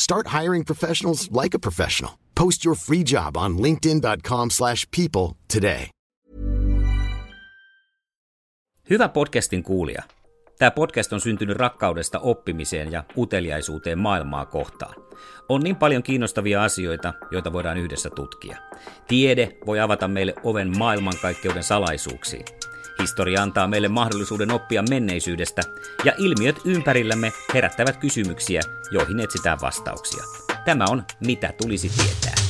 Start hiring professionals like a professional. Post your free job on linkedin.com/people slash people today. Hyvä podcastin kuulija. Tämä podcast on syntynyt rakkaudesta oppimiseen ja uteliaisuuteen maailmaa kohtaan. On niin paljon kiinnostavia asioita, joita voidaan yhdessä tutkia. Tiede voi avata meille oven maailmankaikkeuden salaisuuksiin. Historia antaa meille mahdollisuuden oppia menneisyydestä, ja ilmiöt ympärillämme herättävät kysymyksiä, joihin etsitään vastauksia. Tämä on Mitä tulisi tietää.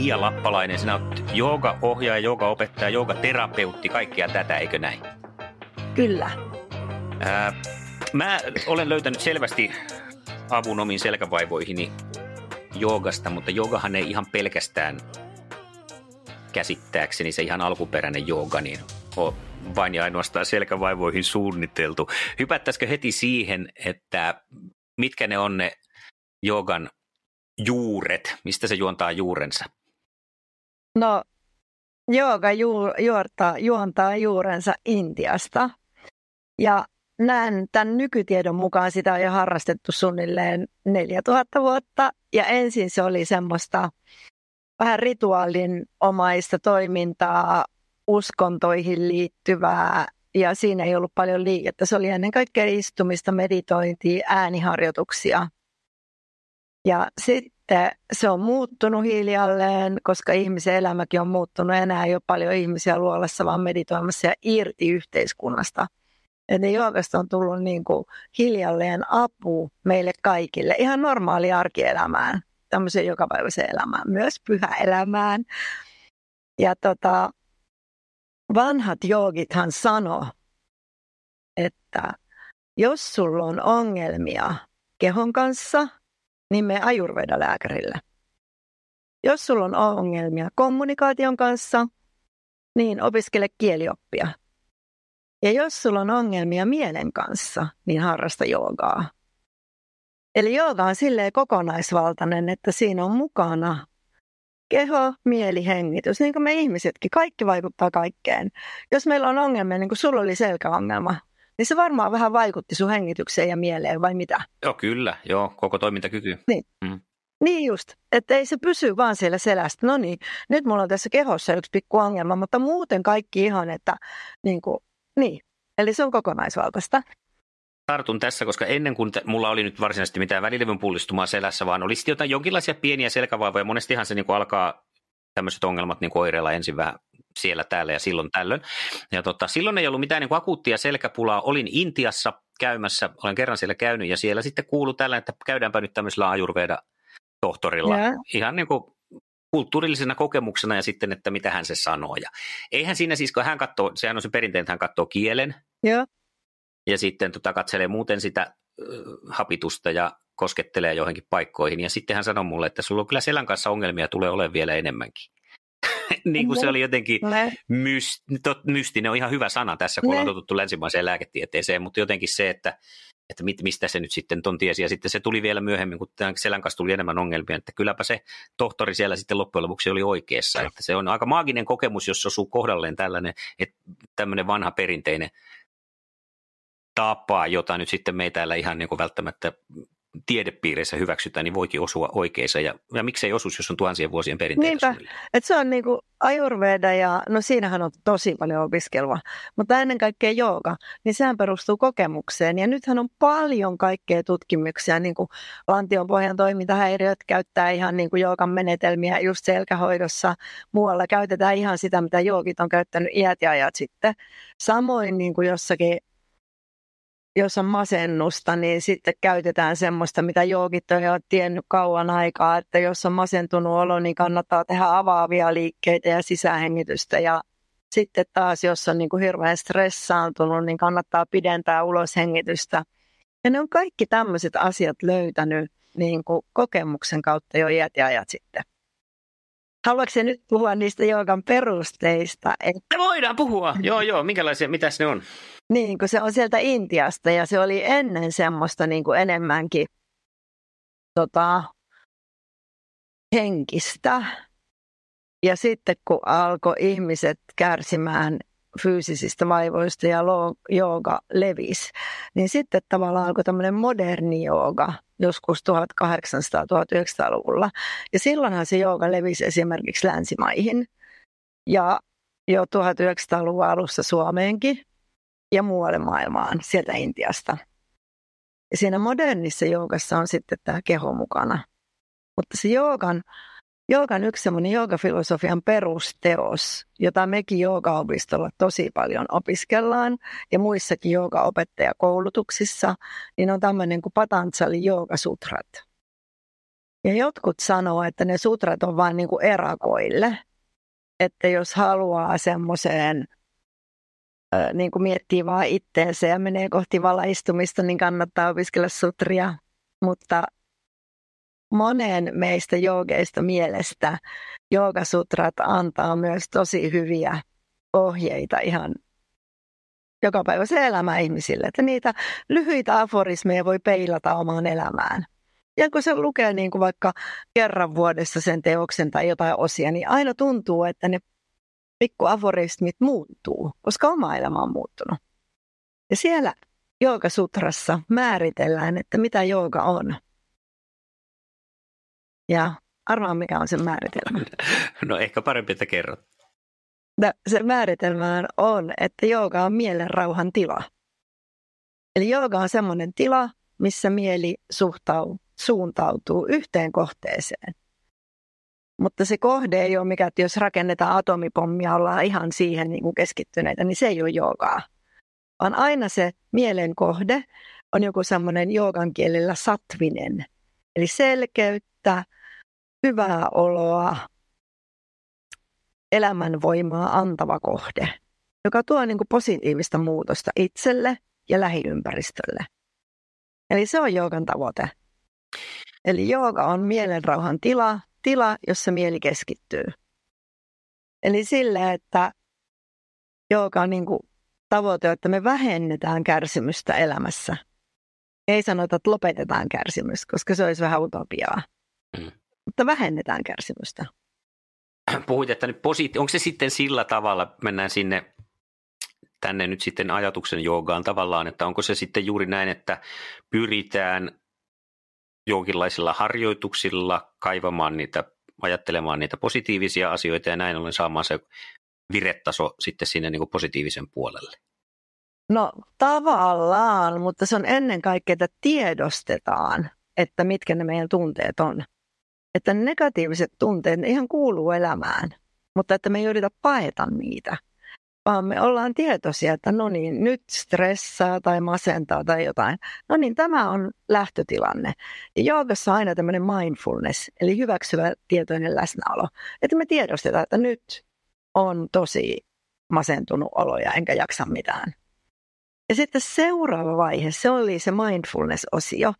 Iia Lappalainen, sinä olet jooga-ohjaaja, jooga-opettaja, jooga-terapeutti, kaikkia tätä, eikö näin? Kyllä. Ää, mä olen löytänyt selvästi avun omiin selkävaivoihini joogasta, mutta joogahan ei ihan pelkästään käsittääkseni se ihan alkuperäinen jooga, niin on vain ja ainoastaan selkävaivoihin suunniteltu. Hypättäisikö heti siihen, että mitkä ne on ne joogan juuret, mistä se juontaa juurensa? No, jooga ju- juortaa, juontaa juurensa Intiasta. Ja näen tämän nykytiedon mukaan sitä on jo harrastettu suunnilleen 4000 vuotta. Ja ensin se oli semmoista vähän rituaalin omaista toimintaa, uskontoihin liittyvää ja siinä ei ollut paljon liikettä. Se oli ennen kaikkea istumista, meditointia, ääniharjoituksia. Ja sitten se on muuttunut hiljalleen, koska ihmisen elämäkin on muuttunut. Enää ei ole paljon ihmisiä luolassa, vaan meditoimassa ja irti yhteiskunnasta. Eli joogasta on tullut niin kuin hiljalleen apu meille kaikille, ihan normaali arkielämään, tämmöiseen jokapäiväiseen elämään, myös pyhäelämään. Ja tota, vanhat joogithan sano, että jos sulla on ongelmia kehon kanssa, niin me ajurvedalääkärille. Jos sulla on ongelmia kommunikaation kanssa, niin opiskele kielioppia. Ja jos sulla on ongelmia mielen kanssa, niin harrasta joogaa. Eli jooga on silleen kokonaisvaltainen, että siinä on mukana keho, mieli, hengitys, niin kuin me ihmisetkin. Kaikki vaikuttaa kaikkeen. Jos meillä on ongelmia, niin kuin sulla oli selkäongelma, niin se varmaan vähän vaikutti sun hengitykseen ja mieleen, vai mitä? Joo, kyllä. Joo, koko toimintakyky. Niin. Mm. Niin just, että ei se pysy vaan siellä selästä. No niin, nyt mulla on tässä kehossa yksi pikku ongelma, mutta muuten kaikki ihan, että niin kuin, niin. Eli se on kokonaisvaltaista. Tartun tässä, koska ennen kuin t- mulla oli nyt varsinaisesti mitään välilevyn pullistumaa selässä, vaan oli sitten jotain jonkinlaisia pieniä selkävaivoja. Monestihan se niin kuin alkaa tämmöiset ongelmat niin oireilla ensin vähän siellä, täällä ja silloin tällöin. Ja tota, silloin ei ollut mitään niin kuin akuuttia selkäpulaa. Olin Intiassa käymässä, olen kerran siellä käynyt ja siellä sitten kuului tällä, että käydäänpä nyt tämmöisellä ajurveda-tohtorilla. Joo. Ihan niin kuin kulttuurillisena kokemuksena ja sitten, että mitä hän se sanoo. Ja eihän siinä siis, kun hän katsoo, sehän on se perinteinen, että hän katsoo kielen Joo. ja sitten tota, katselee muuten sitä ö, hapitusta ja koskettelee johonkin paikkoihin. Ja sitten hän sanoi mulle, että sulla on kyllä selän kanssa ongelmia, tulee olemaan vielä enemmänkin. niin kuin se oli jotenkin myst, mystinen, on ihan hyvä sana tässä, kun ne. ollaan totuttu länsimaiseen lääketieteeseen, mutta jotenkin se, että että mit, mistä se nyt sitten ton tiesi. Ja sitten se tuli vielä myöhemmin, kun tämän selän kanssa tuli enemmän ongelmia, että kylläpä se tohtori siellä sitten loppujen lopuksi oli oikeassa. Että se on aika maaginen kokemus, jos osuu kohdalleen tällainen, että tämmöinen vanha perinteinen tapa, jota nyt sitten me täällä ihan niin kuin välttämättä tiedepiireissä hyväksytään, niin voikin osua oikeissa. Ja, ja miksei osuus, jos on tuhansien vuosien perinteitä Niinpä, että se on niin kuin ajurveda ja no siinähän on tosi paljon opiskelua, mutta ennen kaikkea jooga, niin sehän perustuu kokemukseen. Ja nythän on paljon kaikkea tutkimuksia, niin kuin lantion pohjan toimintahäiriöt käyttää ihan niin kuin joogan menetelmiä just selkähoidossa. Muualla käytetään ihan sitä, mitä joogit on käyttänyt iät ja ajat sitten. Samoin niin kuin jossakin jos on masennusta, niin sitten käytetään semmoista, mitä joogit on tiennyt kauan aikaa, että jos on masentunut olo, niin kannattaa tehdä avaavia liikkeitä ja sisähengitystä. Ja sitten taas, jos on niin kuin hirveän stressaantunut, niin kannattaa pidentää uloshengitystä. Ja ne on kaikki tämmöiset asiat löytänyt niin kuin kokemuksen kautta jo iät ja ajat sitten. Haluatko nyt puhua niistä joogan perusteista? Että... Voidaan puhua. Joo, joo. Minkälaisia, mitäs ne on? Niin, kun se on sieltä Intiasta ja se oli ennen semmoista niin kuin enemmänkin tota, henkistä. Ja sitten kun alkoi ihmiset kärsimään fyysisistä vaivoista ja jooga levisi, niin sitten tavallaan alkoi tämmöinen moderni jooga joskus 1800-1900-luvulla. Ja silloinhan se jooga levisi esimerkiksi länsimaihin ja jo 1900-luvun alussa Suomeenkin ja muualle maailmaan sieltä Intiasta. Ja siinä modernissa joogassa on sitten tämä keho mukana. Mutta se joogan, joogan yksi semmoinen joogafilosofian perusteos, jota mekin joogaopistolla tosi paljon opiskellaan ja muissakin joogaopettajakoulutuksissa, niin on tämmöinen kuin Patanjali joogasutrat. Ja jotkut sanoo, että ne sutrat on vain niin kuin erakoille, että jos haluaa semmoiseen niin kuin miettii vaan itteensä ja menee kohti valaistumista, niin kannattaa opiskella sutria. Mutta monen meistä joogeista mielestä joogasutrat antaa myös tosi hyviä ohjeita ihan joka päivä se elämä ihmisille. Että niitä lyhyitä aforismeja voi peilata omaan elämään. Ja kun se lukee niin kuin vaikka kerran vuodessa sen teoksen tai jotain osia, niin aina tuntuu, että ne pikkuaforismit muuttuu, koska oma elämä on muuttunut. Ja siellä Joogasutrassa määritellään, että mitä jooga on. Ja arvaa, mikä on se määritelmä. No ehkä parempi, että kerrot. No, se määritelmä on, että jooga on mielen rauhan tila. Eli jooga on semmoinen tila, missä mieli suhtau, suuntautuu yhteen kohteeseen. Mutta se kohde ei ole mikä, että jos rakennetaan atomipommia, ollaan ihan siihen niin kuin keskittyneitä, niin se ei ole joogaa. Vaan aina se mielen kohde on joku semmoinen joogan kielellä satvinen. Eli selkeyttä, hyvää oloa, elämänvoimaa antava kohde, joka tuo niin kuin positiivista muutosta itselle ja lähiympäristölle. Eli se on joogan tavoite. Eli jooga on mielenrauhan tila, tila, jossa mieli keskittyy. Eli sille, että joka on niin kuin tavoite, että me vähennetään kärsimystä elämässä. Ei sanota, että lopetetaan kärsimys, koska se olisi vähän utopiaa. Mm. Mutta vähennetään kärsimystä. Puhuit, että nyt positi- onko se sitten sillä tavalla, mennään sinne tänne nyt sitten ajatuksen joogaan tavallaan, että onko se sitten juuri näin, että pyritään jonkinlaisilla harjoituksilla kaivamaan niitä, ajattelemaan niitä positiivisia asioita ja näin ollen saamaan se viretaso sitten sinne niin kuin positiivisen puolelle? No tavallaan, mutta se on ennen kaikkea, että tiedostetaan, että mitkä ne meidän tunteet on. Että negatiiviset tunteet, ihan kuuluu elämään, mutta että me ei yritä paeta niitä – vaan me ollaan tietoisia, että no niin, nyt stressaa tai masentaa tai jotain. No niin, tämä on lähtötilanne. Ja joogassa on aina tämmöinen mindfulness, eli hyväksyvä tietoinen läsnäolo. Että me tiedostetaan, että nyt on tosi masentunut olo ja enkä jaksa mitään. Ja sitten seuraava vaihe, se oli se mindfulness-osio.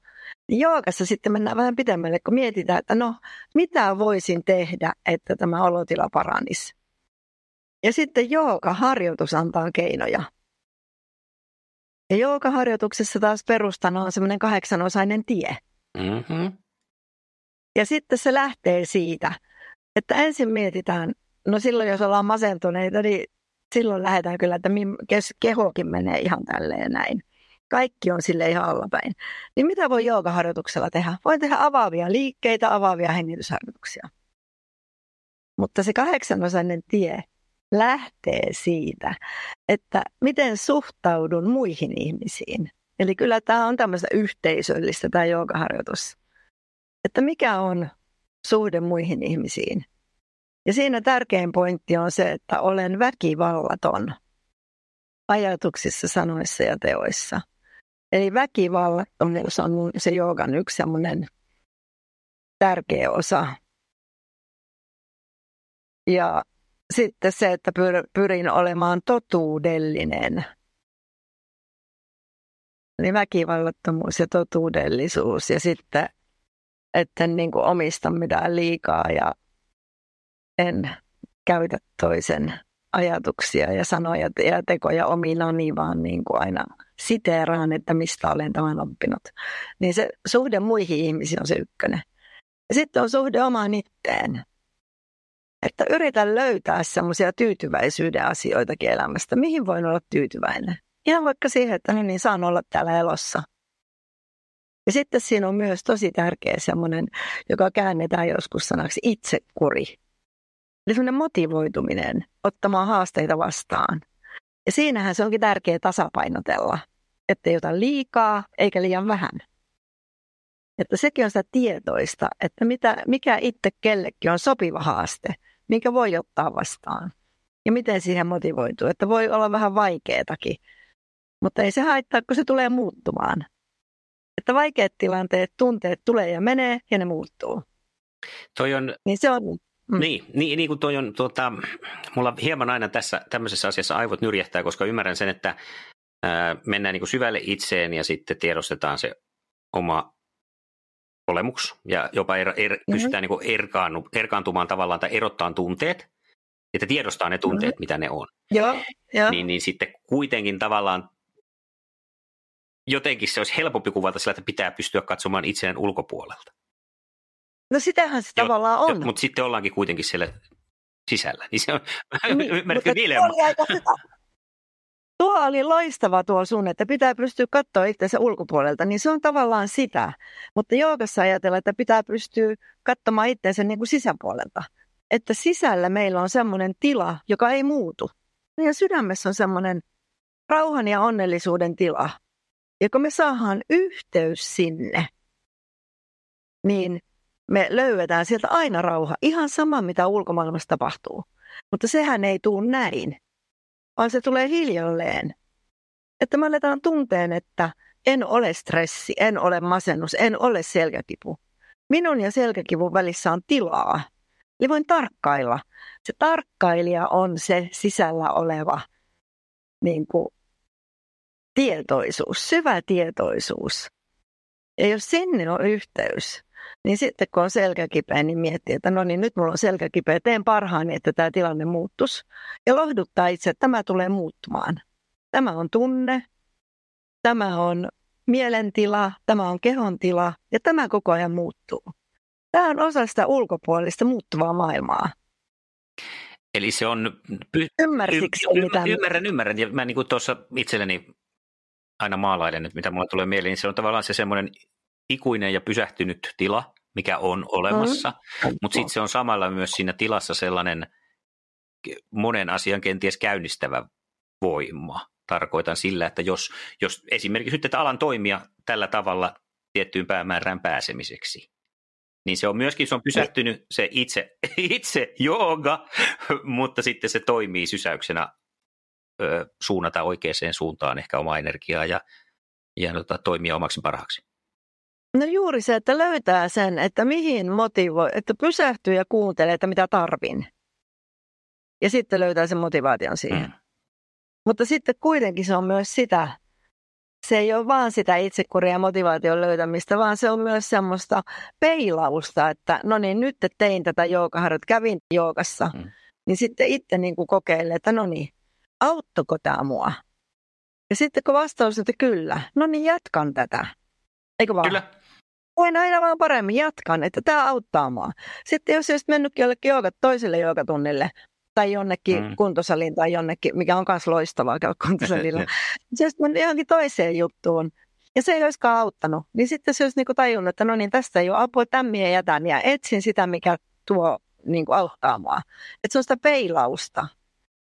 Joogassa sitten mennään vähän pitemmälle, kun mietitään, että no, mitä voisin tehdä, että tämä olotila paranisi. Ja sitten joogaharjoitus antaa keinoja. Ja joogaharjoituksessa taas perustana on semmoinen kahdeksanosainen tie. Mm-hmm. Ja sitten se lähtee siitä, että ensin mietitään, no silloin jos ollaan masentuneita, niin silloin lähdetään kyllä, että kehokin menee ihan tälleen näin. Kaikki on sille ihan allapäin. Niin mitä voi joogaharjoituksella tehdä? Voi tehdä avaavia liikkeitä, avaavia hengitysharjoituksia. Mutta se kahdeksanosainen tie lähtee siitä, että miten suhtaudun muihin ihmisiin. Eli kyllä tämä on tämmöistä yhteisöllistä tämä joogaharjoitus. Että mikä on suhde muihin ihmisiin. Ja siinä tärkein pointti on se, että olen väkivallaton ajatuksissa, sanoissa ja teoissa. Eli väkivallattomuus on se joogan yksi semmoinen tärkeä osa. Ja sitten se, että pyrin olemaan totuudellinen. Eli väkivallattomuus ja totuudellisuus. Ja sitten, että en niin omista mitään liikaa ja en käytä toisen ajatuksia ja sanoja ja tekoja ominani, vaan niin kuin aina siteeraan, että mistä olen tämän oppinut. Niin se suhde muihin ihmisiin on se ykkönen. Ja sitten on suhde omaan itteen. Että yritän löytää semmoisia tyytyväisyyden asioitakin elämästä. Mihin voin olla tyytyväinen? Ihan vaikka siihen, että no niin, saan olla täällä elossa. Ja sitten siinä on myös tosi tärkeä semmoinen, joka käännetään joskus sanaksi itsekuri. Eli semmoinen motivoituminen ottamaan haasteita vastaan. Ja siinähän se onkin tärkeää tasapainotella, ettei ota liikaa eikä liian vähän. Että sekin on sitä tietoista, että mitä, mikä itse kellekin on sopiva haaste, minkä voi ottaa vastaan. Ja miten siihen motivoituu, että voi olla vähän vaikeatakin, mutta ei se haittaa, kun se tulee muuttumaan. Että vaikeat tilanteet, tunteet tulee ja menee ja ne muuttuu. Toi on, niin se on Mm. Niin, niin, niin kuin toi on, tuota, mulla hieman aina tässä tämmöisessä asiassa aivot nyrjähtää, koska ymmärrän sen, että ää, mennään niin kuin syvälle itseen ja sitten tiedostetaan se oma olemus ja jopa er, er, mm-hmm. pystytään niin kuin erkaannu, erkaantumaan tavallaan tai erottaa tunteet, että tiedostaa ne tunteet, mm-hmm. mitä ne on. Joo, jo. Niin, niin sitten kuitenkin tavallaan jotenkin se olisi helpompi kuvata sillä, että pitää pystyä katsomaan itseään ulkopuolelta. No sitähän se jo, tavallaan on. Jo, mutta sitten ollaankin kuitenkin siellä sisällä. Niin se on, niin, ymmärrätkö dilemma? Tuo oli loistava tuo sun, että pitää pystyä katsoa itseänsä ulkopuolelta, niin se on tavallaan sitä. Mutta joogassa ajatellaan, että pitää pystyä katsomaan itseänsä niin kuin sisäpuolelta. Että sisällä meillä on semmoinen tila, joka ei muutu. Meidän sydämessä on semmoinen rauhan ja onnellisuuden tila. Ja kun me saadaan yhteys sinne, niin me löydetään sieltä aina rauha, ihan sama mitä ulkomaailmassa tapahtuu. Mutta sehän ei tule näin, vaan se tulee hiljalleen. Että me aletaan tunteen, että en ole stressi, en ole masennus, en ole selkäkipu. Minun ja selkäkivun välissä on tilaa. Eli voin tarkkailla. Se tarkkailija on se sisällä oleva niin kuin, tietoisuus, syvä tietoisuus. Ja jos sinne on yhteys, niin sitten kun on selkäkipeä, niin miettii, että no niin nyt mulla on selkäkipeä, teen parhaani, että tämä tilanne muuttus. Ja lohduttaa itse, että tämä tulee muuttumaan. Tämä on tunne, tämä on mielentila, tämä on kehon tila ja tämä koko ajan muuttuu. Tämä on osa sitä ulkopuolista muuttuvaa maailmaa. Eli se on... Py- Ymmärsikö y- y- y- Ymmärrän, ymmärrän. Ja mä niin tuossa itselleni aina maalailen, että mitä mulle tulee mieleen, niin se on tavallaan se semmoinen ikuinen ja pysähtynyt tila, mikä on olemassa, mm. mutta sitten se on samalla myös siinä tilassa sellainen monen asian kenties käynnistävä voima. Tarkoitan sillä, että jos, jos esimerkiksi nyt alan toimia tällä tavalla tiettyyn päämäärään pääsemiseksi, niin se on myöskin se on pysähtynyt se itse, itse jooga, mutta sitten se toimii sysäyksenä ö, suunnata oikeaan suuntaan ehkä omaa energiaa ja, ja tota, toimia omaksi parhaaksi. No juuri se, että löytää sen, että mihin motivoi, että pysähtyy ja kuuntelee, että mitä tarvin. Ja sitten löytää sen motivaation siihen. Mm. Mutta sitten kuitenkin se on myös sitä, se ei ole vaan sitä itsekuria ja motivaation löytämistä, vaan se on myös semmoista peilausta, että no niin, nyt tein tätä joogaharjoit, kävin joogassa, mm. niin sitten itse niin kuin kokeilee, että no niin, auttoko tämä mua? Ja sitten kun vastaus että kyllä, no niin jatkan tätä. Eikö vaan? Kyllä. Voin aina vaan paremmin jatkan, että tämä auttaa mua. Sitten jos olisit mennytkin jollekin joogat, toiselle joogatunnille tai jonnekin mm. kuntosaliin tai jonnekin, mikä on myös loistavaa käydä kuntosalilla. se olisi mennyt johonkin toiseen juttuun. Ja se ei olisikaan auttanut. Niin sitten se olisi niinku tajunnut, että no niin, tästä ei ole apua, tämmiä jätän ja etsin sitä, mikä tuo niinku auttaa mua. Että se on sitä peilausta.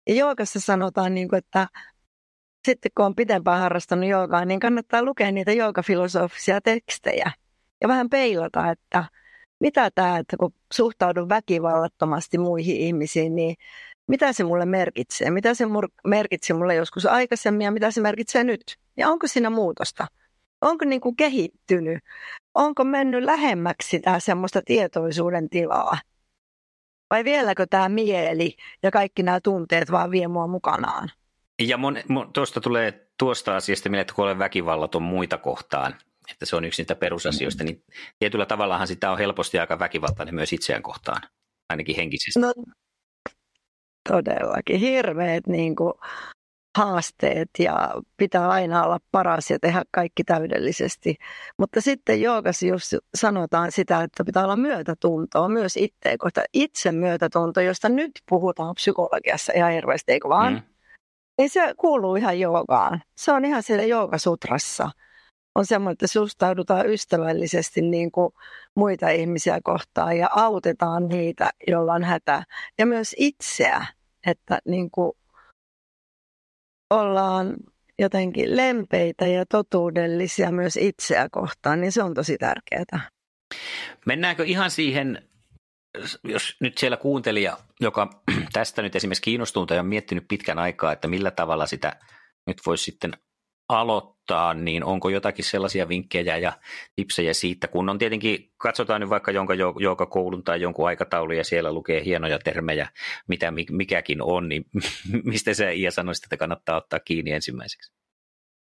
Ja joogassa sanotaan, niinku, että sitten kun on pitempään harrastanut joogaa, niin kannattaa lukea niitä joogafilosofisia tekstejä ja vähän peilata, että mitä tämä, että kun suhtaudun väkivallattomasti muihin ihmisiin, niin mitä se mulle merkitsee? Mitä se merkitsi mulle joskus aikaisemmin ja mitä se merkitsee nyt? Ja onko siinä muutosta? Onko niin kuin kehittynyt? Onko mennyt lähemmäksi sitä semmoista tietoisuuden tilaa? Vai vieläkö tämä mieli ja kaikki nämä tunteet vaan vie mua mukanaan? Ja mon, mon, tuosta tulee tuosta asiasta mieleen, että kun olen väkivallaton muita kohtaan, että se on yksi niitä perusasioista, niin tietyllä tavallahan sitä on helposti aika väkivaltainen myös itseään kohtaan, ainakin henkisesti. No, todellakin. Hirveät niin kuin, haasteet ja pitää aina olla paras ja tehdä kaikki täydellisesti. Mutta sitten joogassa just sanotaan sitä, että pitää olla myötätuntoa myös itteen kohta. Itse myötätunto, josta nyt puhutaan psykologiassa ihan hirveästi, eikö vaan? Mm. Niin se kuuluu ihan joogaan. Se on ihan siellä joogasutrassa. On semmoinen, että suhtaudutaan ystävällisesti niin kuin muita ihmisiä kohtaan ja autetaan niitä, joilla on hätä. Ja myös itseä, että niin kuin ollaan jotenkin lempeitä ja totuudellisia myös itseä kohtaan, niin se on tosi tärkeää. Mennäänkö ihan siihen, jos nyt siellä kuuntelija, joka tästä nyt esimerkiksi kiinnostuu tai on miettinyt pitkän aikaa, että millä tavalla sitä nyt voisi sitten aloittaa, niin onko jotakin sellaisia vinkkejä ja tipsejä siitä, kun on tietenkin, katsotaan nyt vaikka jonka koulun tai jonkun aikataulu ja siellä lukee hienoja termejä, mitä mikäkin on, niin mistä sä Iia sanoisit, että kannattaa ottaa kiinni ensimmäiseksi?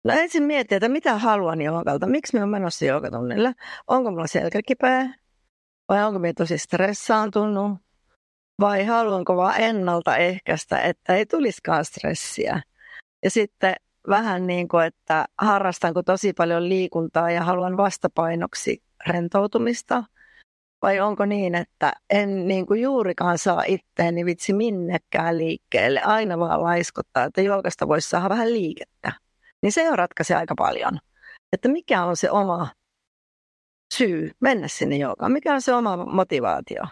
No ensin miettiä, että mitä haluan joogalta, miksi mä oon menossa joogatunnille, onko mulla selkäkipeä vai onko minä tosi stressaantunut? Vai haluanko vaan ennaltaehkäistä, että ei tulisikaan stressiä. Ja sitten vähän niin kuin, että harrastanko tosi paljon liikuntaa ja haluan vastapainoksi rentoutumista? Vai onko niin, että en niin kuin juurikaan saa itteeni vitsi minnekään liikkeelle, aina vaan laiskottaa, että joogasta voisi saada vähän liikettä. Niin se on ratkaisi aika paljon. Että mikä on se oma syy mennä sinne joogaan, mikä on se oma motivaatio.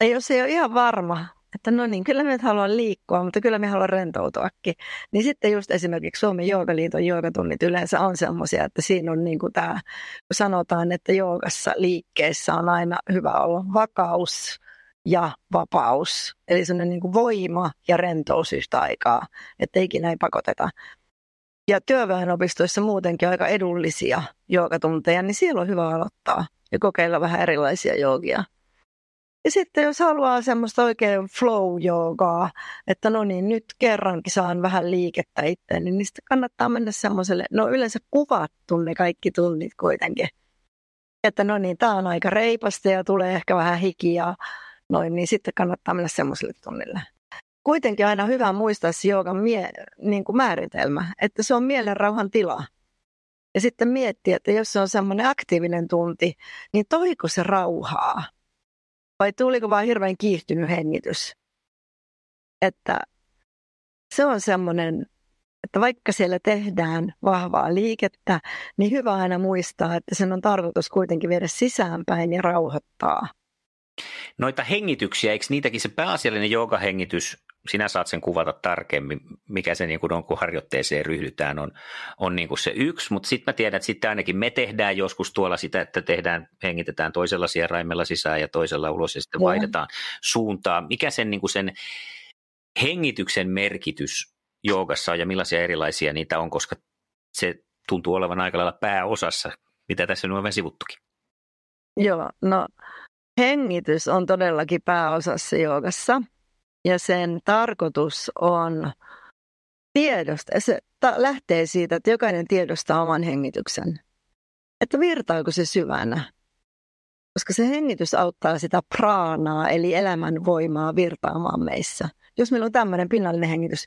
Ja jos ei ole ihan varma, että no niin, kyllä me haluan liikkua, mutta kyllä me haluan rentoutuakin. Niin sitten just esimerkiksi Suomen joogaliiton joogatunnit yleensä on semmoisia, että siinä on niin kuin tämä, sanotaan, että joogassa liikkeessä on aina hyvä olla vakaus ja vapaus. Eli semmoinen niin kuin voima ja rentous yhtä aikaa, että ikinä ei pakoteta. Ja työväenopistoissa muutenkin aika edullisia joogatunteja, niin siellä on hyvä aloittaa ja kokeilla vähän erilaisia joogia. Ja sitten jos haluaa semmoista oikein flow-joogaa, että no niin, nyt kerrankin saan vähän liikettä itseäni, niin sitten kannattaa mennä semmoiselle, no yleensä kuvattu ne kaikki tunnit kuitenkin. Että no niin, tämä on aika reipasta ja tulee ehkä vähän hikiä, noin, niin sitten kannattaa mennä semmoiselle tunnille. Kuitenkin aina hyvä muistaa se joogan mie- niin kuin määritelmä, että se on mielenrauhan tila. Ja sitten miettiä, että jos se on semmoinen aktiivinen tunti, niin toiko se rauhaa? Vai tuliko vain hirveän kiihtynyt hengitys? Että se on semmoinen, että vaikka siellä tehdään vahvaa liikettä, niin hyvä aina muistaa, että sen on tarkoitus kuitenkin viedä sisäänpäin ja rauhoittaa. Noita hengityksiä, eikö niitäkin se pääasiallinen joogahengitys sinä saat sen kuvata tarkemmin, mikä se niin kuin on, kun harjoitteeseen ryhdytään, on, on niin kuin se yksi, mutta sitten mä tiedän, että sitten ainakin me tehdään joskus tuolla sitä, että tehdään, hengitetään toisella sieraimella sisään ja toisella ulos ja sitten vaihdetaan suuntaa. Mikä sen, niin kuin sen hengityksen merkitys joogassa on ja millaisia erilaisia niitä on, koska se tuntuu olevan aika lailla pääosassa, mitä tässä nyt on sivuttukin. Joo, no hengitys on todellakin pääosassa joogassa – ja sen tarkoitus on tiedosta. Se lähtee siitä, että jokainen tiedostaa oman hengityksen. Että virtaako se syvänä? koska se hengitys auttaa sitä praanaa, eli elämän voimaa virtaamaan meissä. Jos meillä on tämmöinen pinnallinen hengitys,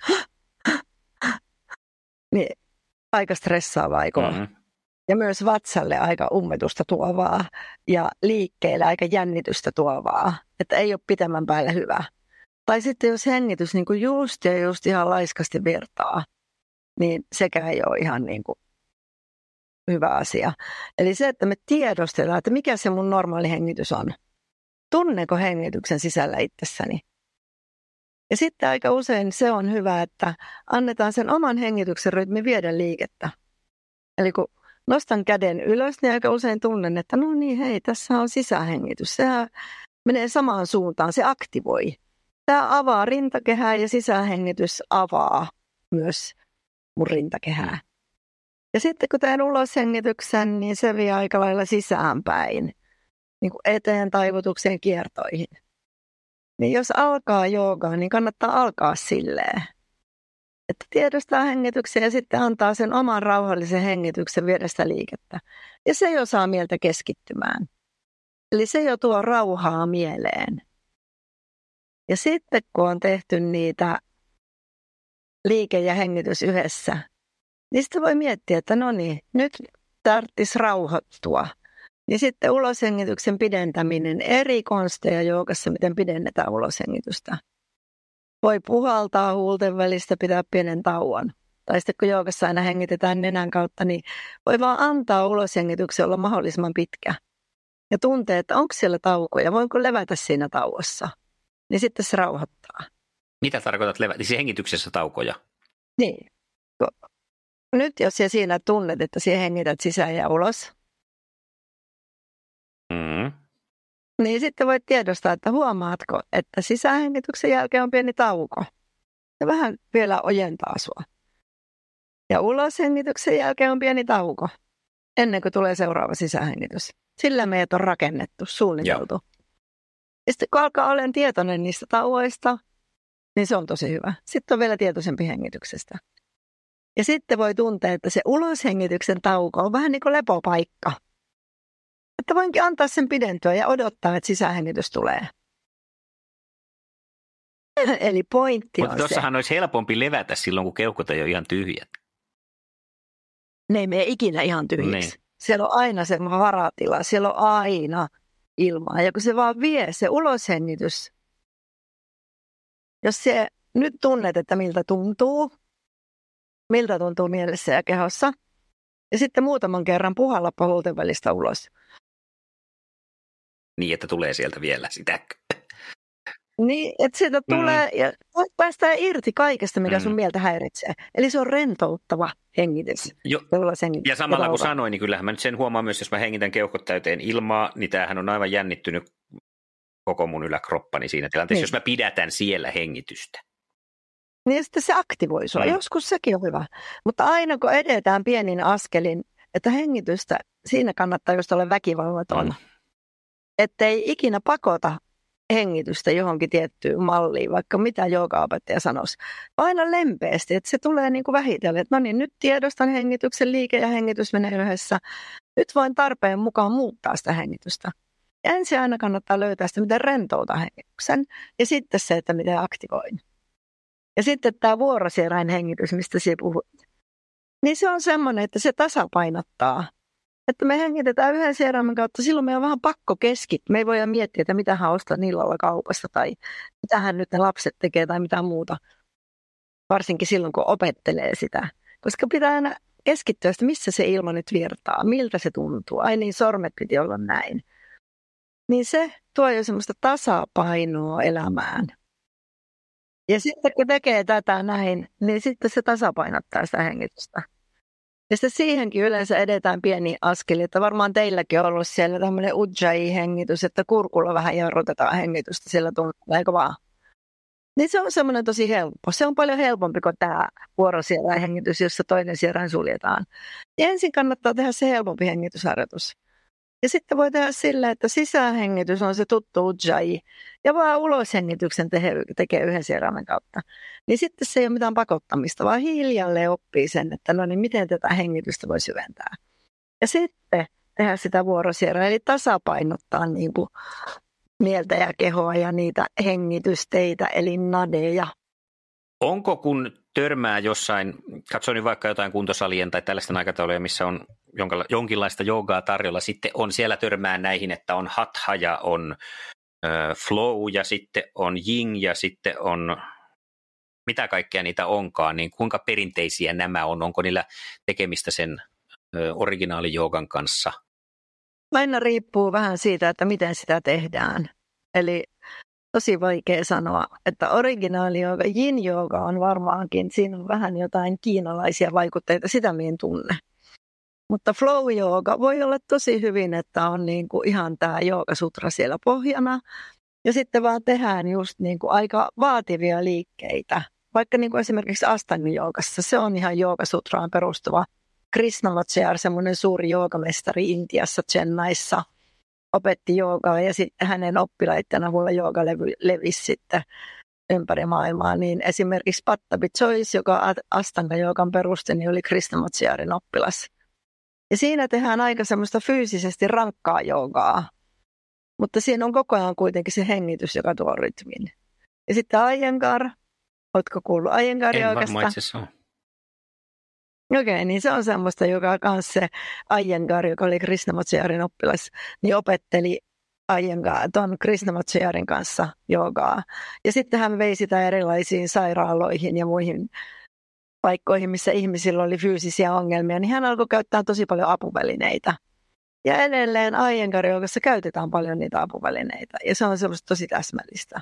niin aika stressaavaa, eikö mm-hmm. Ja myös vatsalle aika ummetusta tuovaa ja liikkeelle aika jännitystä tuovaa, että ei ole pitemmän päälle hyvä. Tai sitten jos hengitys niin kuin just ja just ihan laiskasti virtaa, niin sekä ei ole ihan niin kuin hyvä asia. Eli se, että me tiedostetaan, että mikä se mun normaali hengitys on. Tunneko hengityksen sisällä itsessäni? Ja sitten aika usein se on hyvä, että annetaan sen oman hengityksen rytmi viedä liikettä. Eli kun nostan käden ylös, niin aika usein tunnen, että no niin, hei, tässä on sisähengitys. Sehän menee samaan suuntaan, se aktivoi. Tämä avaa rintakehää ja sisähengitys avaa myös mun rintakehää. Ja sitten kun teen uloshengityksen, niin se vie aika lailla sisäänpäin, niin kuin eteen taivutukseen kiertoihin. Niin jos alkaa joogaa, niin kannattaa alkaa silleen, että tiedostaa hengityksen ja sitten antaa sen oman rauhallisen hengityksen viedä sitä liikettä. Ja se jo saa mieltä keskittymään. Eli se jo tuo rauhaa mieleen. Ja sitten kun on tehty niitä liike ja hengitys yhdessä, niin sitten voi miettiä, että no niin, nyt tarvitsisi rauhoittua. Niin sitten uloshengityksen pidentäminen, eri konsteja joukassa, miten pidennetään uloshengitystä. Voi puhaltaa huulten välistä, pitää pienen tauon. Tai sitten kun joukassa aina hengitetään nenän kautta, niin voi vaan antaa uloshengityksen olla mahdollisimman pitkä. Ja tuntee, että onko siellä taukoja, voinko levätä siinä tauossa. Niin sitten se rauhoittaa. Mitä tarkoitat levätä? Siis hengityksessä taukoja? Niin. Nyt jos sinä siinä tunnet, että sinä hengität sisään ja ulos, mm. niin sitten voit tiedostaa, että huomaatko, että sisähengityksen jälkeen on pieni tauko. Ja vähän vielä ojentaa sua. Ja uloshengityksen jälkeen on pieni tauko, ennen kuin tulee seuraava sisähengitys. Sillä meidät on rakennettu, suunniteltu. Joo. Ja sitten kun alkaa olen tietoinen niistä tauoista, niin se on tosi hyvä. Sitten on vielä tietoisempi hengityksestä. Ja sitten voi tuntea, että se uloshengityksen tauko on vähän niin kuin lepopaikka. Että voinkin antaa sen pidentyä ja odottaa, että sisähengitys tulee. Eli pointti Mutta tuossahan olisi helpompi levätä silloin, kun keuhkot ei ole ihan tyhjät. Ne ei mene ikinä ihan tyhjiksi. Niin. Siellä on aina se varatila, siellä on aina ilmaa. Ja kun se vaan vie se uloshengitys, jos se nyt tunnet, että miltä tuntuu, miltä tuntuu mielessä ja kehossa. Ja sitten muutaman kerran puhalla pahulten välistä ulos. Niin, että tulee sieltä vielä sitä. Niin, että sieltä mm. tulee ja päästään irti kaikesta, mikä mm. sun mieltä häiritsee. Eli se on rentouttava hengitys. Jo. Ja samalla kun sanoin, niin kyllähän mä nyt sen huomaan myös, jos mä hengitän keuhkot täyteen ilmaa, niin tämähän on aivan jännittynyt koko mun yläkroppani siinä tilanteessa, niin. jos mä pidätän siellä hengitystä niin sitten se aktivoi sua. Mm. Joskus sekin on hyvä. Mutta aina kun edetään pienin askelin, että hengitystä, siinä kannattaa just olla väkivallaton. Mm. Että ei ikinä pakota hengitystä johonkin tiettyyn malliin, vaikka mitä joogaopettaja sanoisi. Aina lempeästi, että se tulee niin kuin vähitellen, että no niin, nyt tiedostan hengityksen, liike ja hengitys menee yhdessä. Nyt voin tarpeen mukaan muuttaa sitä hengitystä. Ja ensin aina kannattaa löytää sitä, miten rentouta hengityksen, ja sitten se, että miten aktivoin. Ja sitten tämä vuorosieräin hengitys, mistä sinä puhuit. Niin se on semmoinen, että se tasapainottaa. Että me hengitetään yhden sieraimen kautta, silloin me on vähän pakko keskittyä. Me ei voida miettiä, että mitä hän ostaa illalla kaupasta tai mitä hän nyt ne lapset tekee tai mitä muuta. Varsinkin silloin, kun opettelee sitä. Koska pitää aina keskittyä, että missä se ilma nyt virtaa, miltä se tuntuu. Ai niin, sormet piti olla näin. Niin se tuo jo semmoista tasapainoa elämään. Ja sitten kun tekee tätä näin, niin sitten se tasapainottaa sitä hengitystä. Ja sitten siihenkin yleensä edetään pieni askeli, että varmaan teilläkin on ollut siellä tämmöinen ujjayi-hengitys, että kurkulla vähän jarrutetaan hengitystä sillä tunnilla, eikö vaan? Niin se on semmoinen tosi helppo. Se on paljon helpompi kuin tämä vuorosierän jossa toinen sierän suljetaan. Ja ensin kannattaa tehdä se helpompi hengitysharjoitus. Ja sitten voi tehdä sillä, että sisähengitys on se tuttu ujjayi ja vaan uloshengityksen te- tekee yhden sieraimen kautta. Niin sitten se ei ole mitään pakottamista, vaan hiljalleen oppii sen, että no niin, miten tätä hengitystä voi syventää. Ja sitten tehdä sitä vuorosierää, eli tasapainottaa niin kuin mieltä ja kehoa ja niitä hengitysteitä, eli nadeja. Onko kun törmää jossain, katsoin vaikka jotain kuntosalien tai tällaisten aikatauluja, missä on jonkinlaista joogaa tarjolla, sitten on siellä törmää näihin, että on hatha ja on flow ja sitten on jing ja sitten on mitä kaikkea niitä onkaan, niin kuinka perinteisiä nämä on? Onko niillä tekemistä sen originaalijoogan kanssa? Aina riippuu vähän siitä, että miten sitä tehdään. Eli tosi vaikea sanoa, että originaali jooga, yin jooga on varmaankin, siinä on vähän jotain kiinalaisia vaikutteita, sitä minä tunne. Mutta flow jooga voi olla tosi hyvin, että on niin kuin ihan tämä sutra siellä pohjana. Ja sitten vaan tehdään just niin kuin aika vaativia liikkeitä. Vaikka niin kuin esimerkiksi Astanga joogassa, se on ihan joogasutraan perustuva. Krishnamacharya, semmoinen suuri joogamestari Intiassa, Chennaissa, opetti joogaa ja sitten hänen oppilaiden avulla jooga levisi sitten ympäri maailmaa, niin esimerkiksi Pattabi Choice, joka Astanga joogan perusti, niin oli Krishnamacharin oppilas. Ja siinä tehdään aika semmoista fyysisesti rankkaa joogaa, mutta siinä on koko ajan kuitenkin se hengitys, joka tuo rytmin. Ja sitten Aiengar, ootko kuullut joogasta? En Okei, okay, niin se on semmoista, joka kanssa se Aiengar, joka oli Krishnamacharin oppilas, niin opetteli Aiengar, tuon Krishnamacharin kanssa joogaa. Ja sitten hän vei sitä erilaisiin sairaaloihin ja muihin paikkoihin, missä ihmisillä oli fyysisiä ongelmia, niin hän alkoi käyttää tosi paljon apuvälineitä. Ja edelleen aienkarjoukassa käytetään paljon niitä apuvälineitä, ja se on semmoista tosi täsmällistä.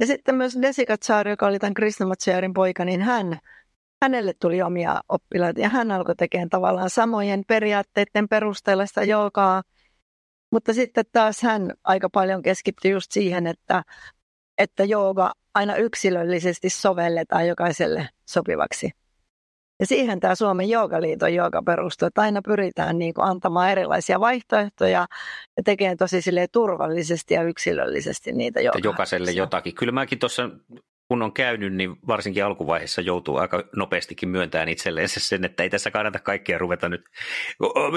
Ja sitten myös Char, joka oli tämän Krishnamacharin poika, niin hän, hänelle tuli omia oppilaita, ja hän alkoi tekemään tavallaan samojen periaatteiden perusteella sitä joogaa, mutta sitten taas hän aika paljon keskittyi just siihen, että, että jooga aina yksilöllisesti sovelletaan jokaiselle sopivaksi. Ja siihen tämä Suomen joogaliiton jooga perustuu, että aina pyritään niin kuin antamaan erilaisia vaihtoehtoja ja tekemään tosi turvallisesti ja yksilöllisesti niitä jooga. Jokaiselle jotakin. Kyllä mäkin tuossa kun on käynyt, niin varsinkin alkuvaiheessa joutuu aika nopeastikin myöntämään itselleen sen, että ei tässä kannata kaikkea ruveta nyt,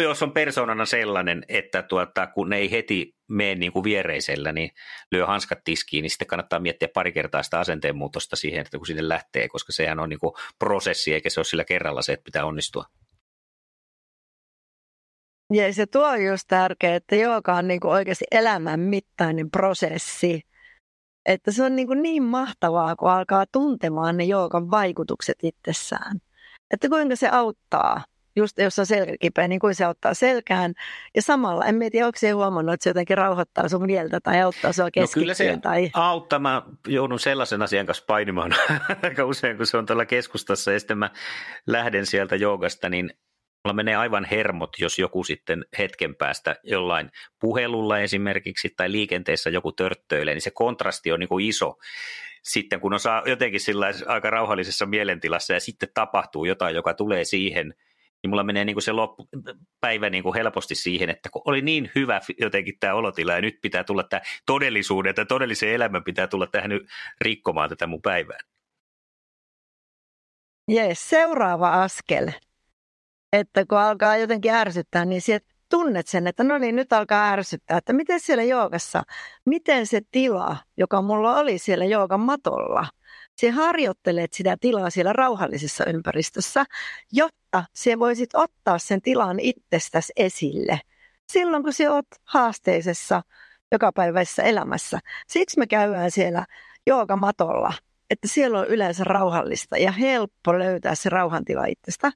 jos on persoonana sellainen, että tuota, kun ei heti mene niin kuin viereisellä, niin lyö hanskat tiskiin, niin sitten kannattaa miettiä pari kertaa sitä asenteen muutosta siihen, että kun sinne lähtee, koska sehän on niin kuin prosessi, eikä se ole sillä kerralla se, että pitää onnistua. Ja se tuo on just tärkeää, että joka on niin kuin oikeasti elämän mittainen prosessi, että se on niin, kuin niin mahtavaa, kun alkaa tuntemaan ne joogan vaikutukset itsessään. Että kuinka se auttaa, just jos on selkäkipeä, niin kuin se auttaa selkään. Ja samalla, en tiedä, onko se huomannut, että se jotenkin rauhoittaa sun mieltä tai auttaa sua keskittyä. No kyllä se tai... auttaa. Mä joudun sellaisen asian kanssa painimaan aika usein, kun se on tuolla keskustassa ja sitten mä lähden sieltä joogasta, niin Mulla menee aivan hermot, jos joku sitten hetken päästä jollain puhelulla esimerkiksi tai liikenteessä joku törttöilee, niin se kontrasti on niin kuin iso sitten kun on saa jotenkin sillä aika rauhallisessa mielentilassa ja sitten tapahtuu jotain, joka tulee siihen, niin mulla menee niin kuin se loppupäivä niin kuin helposti siihen, että kun oli niin hyvä jotenkin tämä olotila ja nyt pitää tulla tämä todellisuuden, että todellisen elämän pitää tulla tähän nyt rikkomaan tätä mun päivää. Jees, seuraava askel että kun alkaa jotenkin ärsyttää, niin sieltä tunnet sen, että no niin, nyt alkaa ärsyttää, että miten siellä joogassa, miten se tila, joka mulla oli siellä joogan matolla, se harjoittelet sitä tilaa siellä rauhallisessa ympäristössä, jotta se voisit ottaa sen tilan itsestäsi esille silloin, kun se oot haasteisessa jokapäiväisessä elämässä. Siksi me käydään siellä joogamatolla, että siellä on yleensä rauhallista ja helppo löytää se rauhantila itsestä.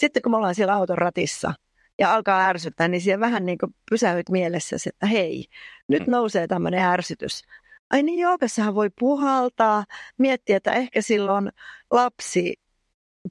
Sitten kun me ollaan siellä auton ratissa ja alkaa ärsyttää, niin siellä vähän niin kuin pysähyt mielessä, että hei, nyt mm. nousee tämmöinen ärsytys. Ai niin, joogassahan voi puhaltaa, miettiä, että ehkä silloin lapsi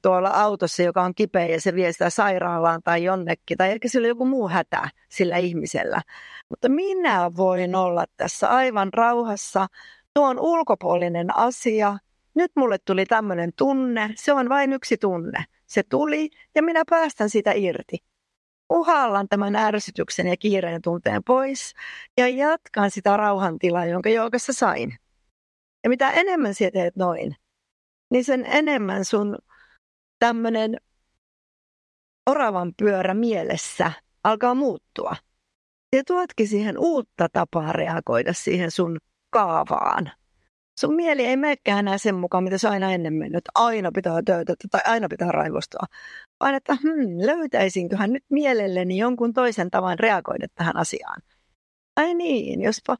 tuolla autossa, joka on kipeä ja se vie sitä sairaalaan tai jonnekin, tai ehkä sillä on joku muu hätä sillä ihmisellä. Mutta minä voin olla tässä aivan rauhassa. Tuo on ulkopuolinen asia. Nyt mulle tuli tämmöinen tunne. Se on vain yksi tunne. Se tuli ja minä päästän sitä irti. Uhallan tämän ärsytyksen ja kiireen tunteen pois ja jatkan sitä rauhantilaa, jonka joukassa sain. Ja mitä enemmän sinä teet noin, niin sen enemmän sun tämmöinen oravan pyörä mielessä alkaa muuttua. Ja tuotkin siihen uutta tapaa reagoida siihen sun kaavaan. Sun mieli ei menekään enää sen mukaan, mitä se aina ennen mennyt. Aina pitää töötä tai aina pitää raivostua. Vaan että hmm, löytäisinköhän nyt mielelleni jonkun toisen tavan reagoida tähän asiaan. Ai niin, jospa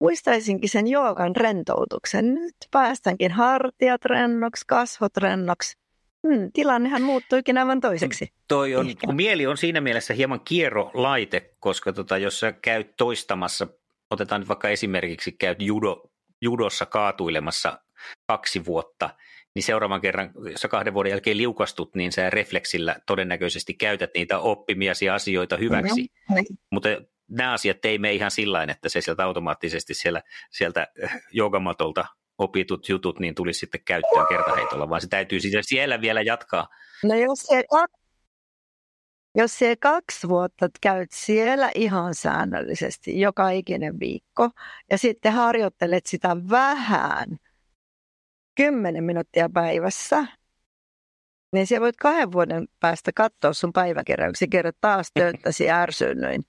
muistaisinkin sen joogan rentoutuksen. Nyt päästänkin hartiat rennoksi, kasvot rennoksi. Hmm, tilannehan muuttuikin aivan toiseksi. Toi on, kun mieli on siinä mielessä hieman kierrolaite, koska tota, jos sä käyt toistamassa, otetaan nyt vaikka esimerkiksi käyt judo, judossa kaatuilemassa kaksi vuotta, niin seuraavan kerran, jos sä kahden vuoden jälkeen liukastut, niin sä refleksillä todennäköisesti käytät niitä oppimiasi asioita hyväksi. Mm-hmm. Mutta nämä asiat ei mene ihan sillä että se sieltä automaattisesti siellä, sieltä joogamatolta opitut jutut niin tulisi sitten käyttöön kertaheitolla, vaan se täytyy siellä vielä jatkaa. No jos se, jos se kaksi vuotta käyt siellä ihan säännöllisesti joka ikinen viikko ja sitten harjoittelet sitä vähän, kymmenen minuuttia päivässä, niin siellä voit kahden vuoden päästä katsoa sun päiväkeräyksiä, kerrot taas tööttäsi ärsyynnyin.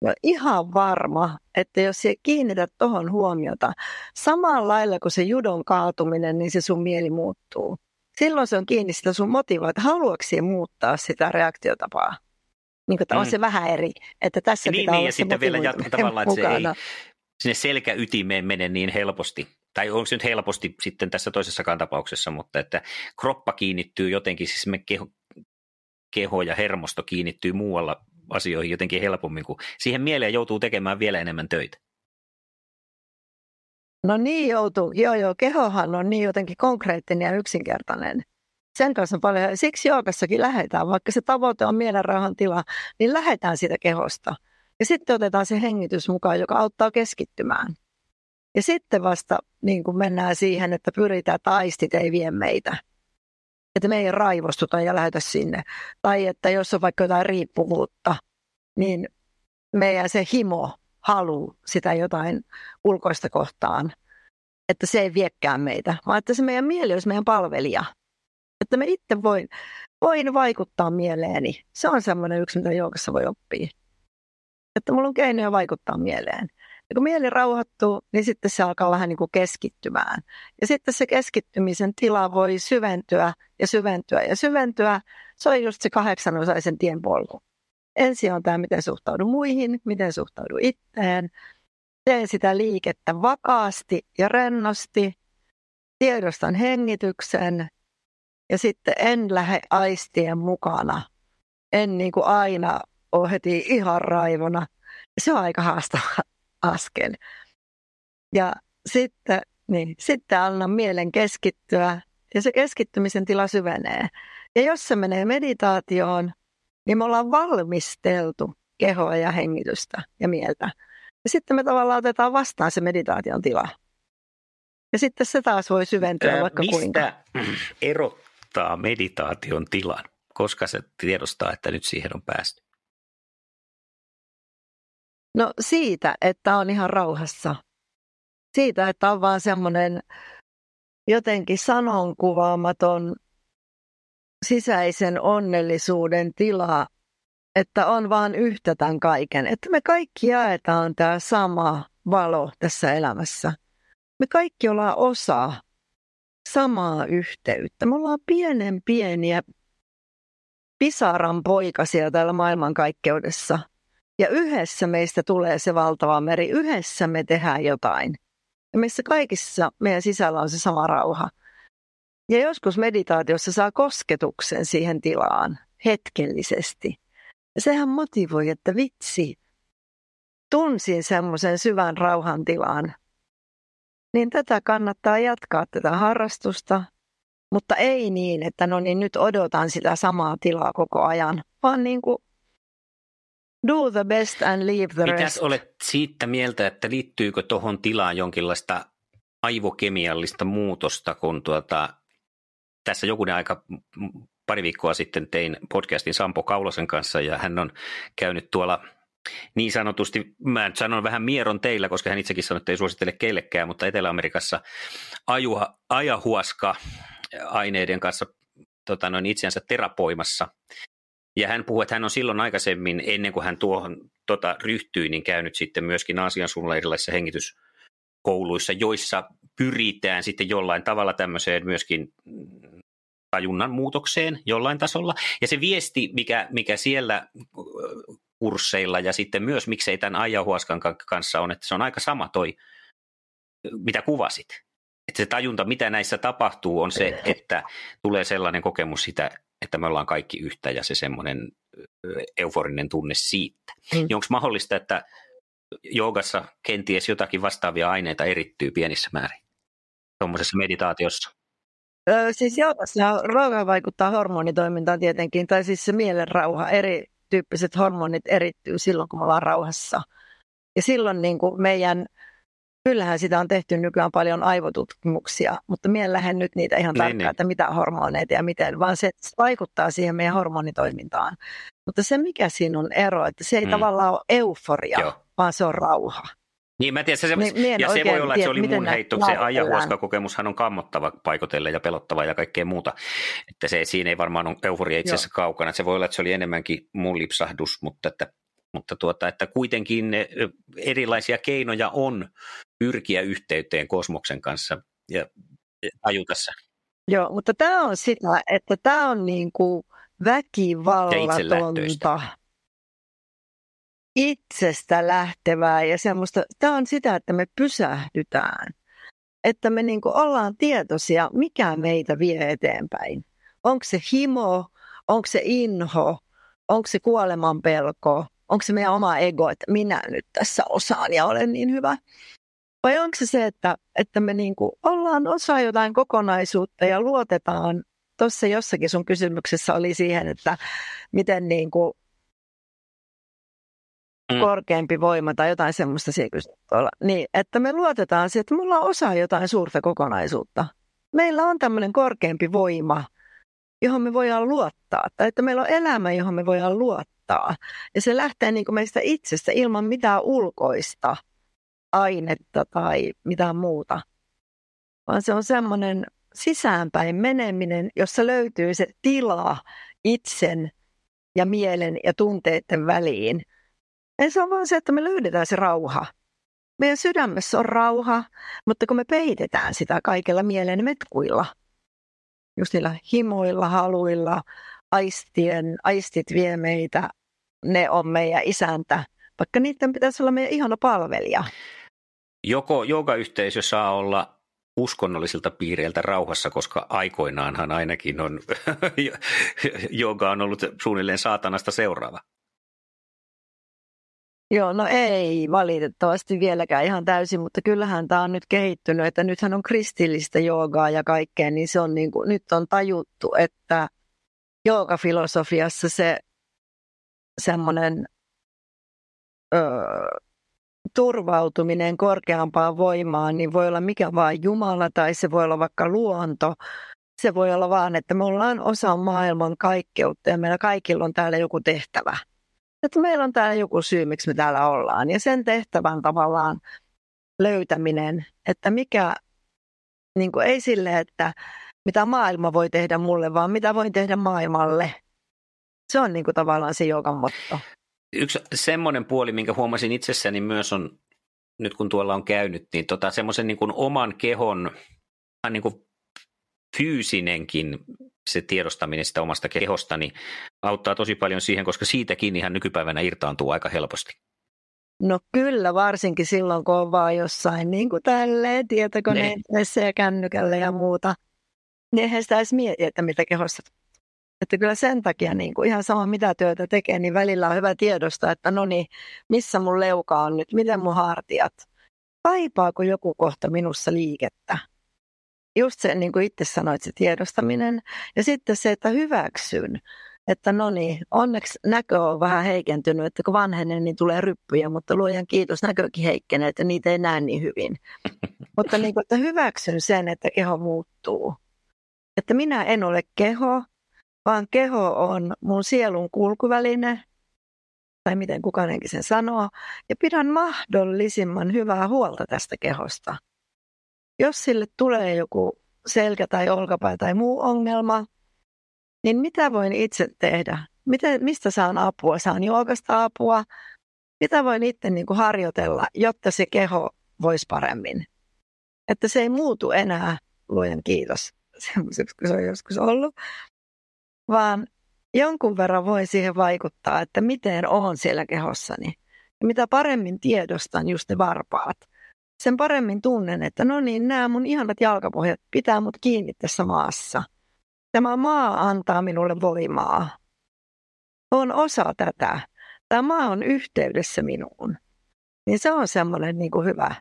No ihan varma, että jos sä kiinnität tuohon huomiota, samalla lailla kuin se judon kaatuminen, niin se sun mieli muuttuu. Silloin se on kiinni sitä sun motivaatiota, haluatko muuttaa sitä reaktiotapaa. Niin kuin, mm. on se vähän eri, että tässä niin, pitää niin, olla ja se sitten vielä jatkaa tavallaan, että se ei sinne selkäytimeen mene niin helposti. Tai onko se nyt helposti sitten tässä toisessakaan tapauksessa, mutta että kroppa kiinnittyy jotenkin, siis me keho, keho ja hermosto kiinnittyy muualla asioihin jotenkin helpommin, kun siihen mieleen joutuu tekemään vielä enemmän töitä. No niin joutuu. Joo, joo. Kehohan on niin jotenkin konkreettinen ja yksinkertainen. Sen kanssa on paljon. Siksi joogassakin lähdetään, vaikka se tavoite on mielenrauhan tila, niin lähdetään siitä kehosta. Ja sitten otetaan se hengitys mukaan, joka auttaa keskittymään. Ja sitten vasta niin kuin mennään siihen, että pyritään, että aistit ei vie meitä että me ei raivostuta ja lähetä sinne. Tai että jos on vaikka jotain riippuvuutta, niin meidän se himo, halu sitä jotain ulkoista kohtaan, että se ei viekään meitä, vaan että se meidän mieli olisi meidän palvelija. Että me itse voin, voin vaikuttaa mieleeni. Se on semmoinen yksi, mitä joukassa voi oppia. Että mulla on keinoja vaikuttaa mieleen. Ja kun mieli rauhoittuu, niin sitten se alkaa vähän niin kuin keskittymään. Ja sitten se keskittymisen tila voi syventyä ja syventyä ja syventyä. Se on just se kahdeksanosaisen tien polku. Ensin on tämä, miten suhtaudun muihin, miten suhtaudun itteen. Teen sitä liikettä vakaasti ja rennosti. Tiedostan hengityksen ja sitten en lähde aistien mukana. En niin kuin aina ole heti ihan raivona. Se on aika haastava askel. Ja sitten, niin, sitten anna mielen keskittyä ja se keskittymisen tila syvenee. Ja jos se menee meditaatioon, niin me ollaan valmisteltu kehoa ja hengitystä ja mieltä. Ja sitten me tavallaan otetaan vastaan se meditaation tila. Ja sitten se taas voi syventyä Ää, vaikka mistä kuinka. erottaa meditaation tilan, koska se tiedostaa, että nyt siihen on päästy? No siitä, että on ihan rauhassa. Siitä, että on vaan semmoinen jotenkin sanonkuvaamaton sisäisen onnellisuuden tila, että on vaan yhtä tämän kaiken. Että me kaikki jaetaan tämä sama valo tässä elämässä. Me kaikki ollaan osa samaa yhteyttä. Me ollaan pienen pieniä pisaran poikasia täällä maailmankaikkeudessa – ja yhdessä meistä tulee se valtava meri, yhdessä me tehdään jotain. Ja meissä kaikissa meidän sisällä on se sama rauha. Ja joskus meditaatiossa saa kosketuksen siihen tilaan hetkellisesti. Sehän motivoi, että vitsi, tunsin semmoisen syvän rauhan tilaan. Niin tätä kannattaa jatkaa, tätä harrastusta, mutta ei niin, että no niin nyt odotan sitä samaa tilaa koko ajan, vaan niin kuin Do the best and leave the Mitäs rest. olet siitä mieltä, että liittyykö tuohon tilaan jonkinlaista aivokemiallista muutosta, kun tuota, tässä jokunen aika pari viikkoa sitten tein podcastin Sampo Kaulosen kanssa ja hän on käynyt tuolla niin sanotusti, mä sanon vähän mieron teillä, koska hän itsekin sanoi, että ei suosittele kellekään, mutta Etelä-Amerikassa ajua, ajahuaska aineiden kanssa tota noin, itseänsä terapoimassa. Ja hän puhuu, että hän on silloin aikaisemmin, ennen kuin hän tuohon tota, ryhtyi, niin käynyt sitten myöskin Aasian suunnalla erilaisissa hengityskouluissa, joissa pyritään sitten jollain tavalla tämmöiseen myöskin tajunnan muutokseen jollain tasolla. Ja se viesti, mikä, mikä siellä kursseilla ja sitten myös miksei tämän ajahuaskan kanssa on, että se on aika sama toi, mitä kuvasit. Että se tajunta, mitä näissä tapahtuu, on se, että tulee sellainen kokemus sitä, että me ollaan kaikki yhtä ja se semmoinen euforinen tunne siitä. Mm. Niin onko mahdollista, että joogassa kenties jotakin vastaavia aineita erittyy pienissä määrin tuommoisessa meditaatiossa? Öö, siis joogassa rauha vaikuttaa hormonitoimintaan tietenkin, tai siis se mielenrauha, erityyppiset hormonit erittyy silloin, kun me ollaan rauhassa. Ja silloin niin kuin meidän Kyllähän sitä on tehty nykyään paljon aivotutkimuksia, mutta minä en lähde nyt niitä ihan niin, tarkkaan, niin. että mitä hormoneita ja miten, vaan se vaikuttaa siihen meidän hormonitoimintaan. Mutta se, mikä siinä on ero, että se ei mm. tavallaan ole euforia, Joo. Vaan se on rauha. Niin, mä tiedän, se, niin, ja se voi olla, että se oli mun heitto, se ajahuoska-kokemushan on kammottava paikotelle ja pelottava ja kaikkea muuta. Että se, siinä ei varmaan ole euforia itse asiassa kaukana. Se voi olla, että se oli enemmänkin mun lipsahdus, mutta että mutta tuota, että kuitenkin erilaisia keinoja on pyrkiä yhteyteen kosmoksen kanssa ja tajuta se. Joo, mutta tämä on sitä, että tämä on niin kuin väkivallatonta, itsestä lähtevää ja semmoista, tämä on sitä, että me pysähdytään, että me niin ollaan tietoisia, mikä meitä vie eteenpäin. Onko se himo, onko se inho, onko se kuoleman pelko, onko se meidän oma ego, että minä nyt tässä osaan ja olen niin hyvä. Vai onko se se, että, että me niin kuin ollaan osa jotain kokonaisuutta ja luotetaan, tuossa jossakin sun kysymyksessä oli siihen, että miten niin kuin mm. korkeampi voima tai jotain semmoista siellä Niin, että me luotetaan siihen, että me ollaan osa jotain suurta kokonaisuutta. Meillä on tämmöinen korkeampi voima, johon me voidaan luottaa. Tai että meillä on elämä, johon me voidaan luottaa. Ja se lähtee niin kuin meistä itsestä ilman mitään ulkoista ainetta tai mitään muuta. Vaan se on semmoinen sisäänpäin meneminen, jossa löytyy se tila itsen ja mielen ja tunteiden väliin. Ja se on vaan se, että me löydetään se rauha. Meidän sydämessä on rauha, mutta kun me peitetään sitä kaikella mielen metkuilla, just niillä himoilla, haluilla, aistien, aistit vie meitä, ne on meidän isäntä, vaikka niiden pitäisi olla meidän ihana palvelija. Joko joogayhteisö saa olla uskonnollisilta piireiltä rauhassa, koska aikoinaanhan ainakin on, jooga on ollut suunnilleen saatanasta seuraava. Joo, no ei valitettavasti vieläkään ihan täysin, mutta kyllähän tämä on nyt kehittynyt, että nythän on kristillistä joogaa ja kaikkea, niin se on niin kuin, nyt on tajuttu, että joogafilosofiassa se semmoinen turvautuminen korkeampaan voimaan, niin voi olla mikä vaan Jumala tai se voi olla vaikka luonto. Se voi olla vaan, että me ollaan osa maailman kaikkeutta ja meillä kaikilla on täällä joku tehtävä. Että meillä on täällä joku syy, miksi me täällä ollaan. Ja sen tehtävän tavallaan löytäminen, että mikä, niin kuin ei sille, että mitä maailma voi tehdä mulle, vaan mitä voin tehdä maailmalle. Se on niin kuin tavallaan se joka motto. Yksi semmoinen puoli, minkä huomasin itsessäni myös on, nyt kun tuolla on käynyt, niin tota, semmoisen niin oman kehon niin kuin fyysinenkin se tiedostaminen sitä omasta kehosta niin auttaa tosi paljon siihen, koska siitäkin ihan nykypäivänä irtaantuu aika helposti. No kyllä, varsinkin silloin, kun on vaan jossain niin kuin tälleen tietokoneessa ja kännykällä ja muuta. Niin eihän sitä edes mieti, että mitä kehossa että kyllä sen takia niin kuin ihan sama mitä työtä tekee, niin välillä on hyvä tiedosta, että no niin, missä mun leuka on nyt, miten mun hartiat, kaipaako joku kohta minussa liikettä. Just se, niin kuin itse sanoit, se tiedostaminen. Ja sitten se, että hyväksyn, että no niin, onneksi näkö on vähän heikentynyt, että kun vanhenen, niin tulee ryppyjä, mutta luojan kiitos, näkökin heikkenee, että niitä ei näe niin hyvin. mutta niin kuin, että hyväksyn sen, että keho muuttuu. Että minä en ole keho, vaan keho on mun sielun kulkuväline, tai miten kukainenkin sen sanoo, ja pidän mahdollisimman hyvää huolta tästä kehosta. Jos sille tulee joku selkä tai olkapää tai muu ongelma, niin mitä voin itse tehdä? Miten, mistä saan apua? Saan joogasta apua. Mitä voin itse niin kuin harjoitella, jotta se keho voisi paremmin? Että se ei muutu enää, luojan kiitos, semmoiseksi kuin se on joskus ollut, vaan jonkun verran voi siihen vaikuttaa, että miten on siellä kehossani. Ja mitä paremmin tiedostan just ne varpaat, sen paremmin tunnen, että no niin, nämä mun ihanat jalkapohjat pitää mut kiinni tässä maassa. Tämä maa antaa minulle voimaa. On osa tätä. Tämä maa on yhteydessä minuun. Niin se on semmoinen niin kuin hyvä,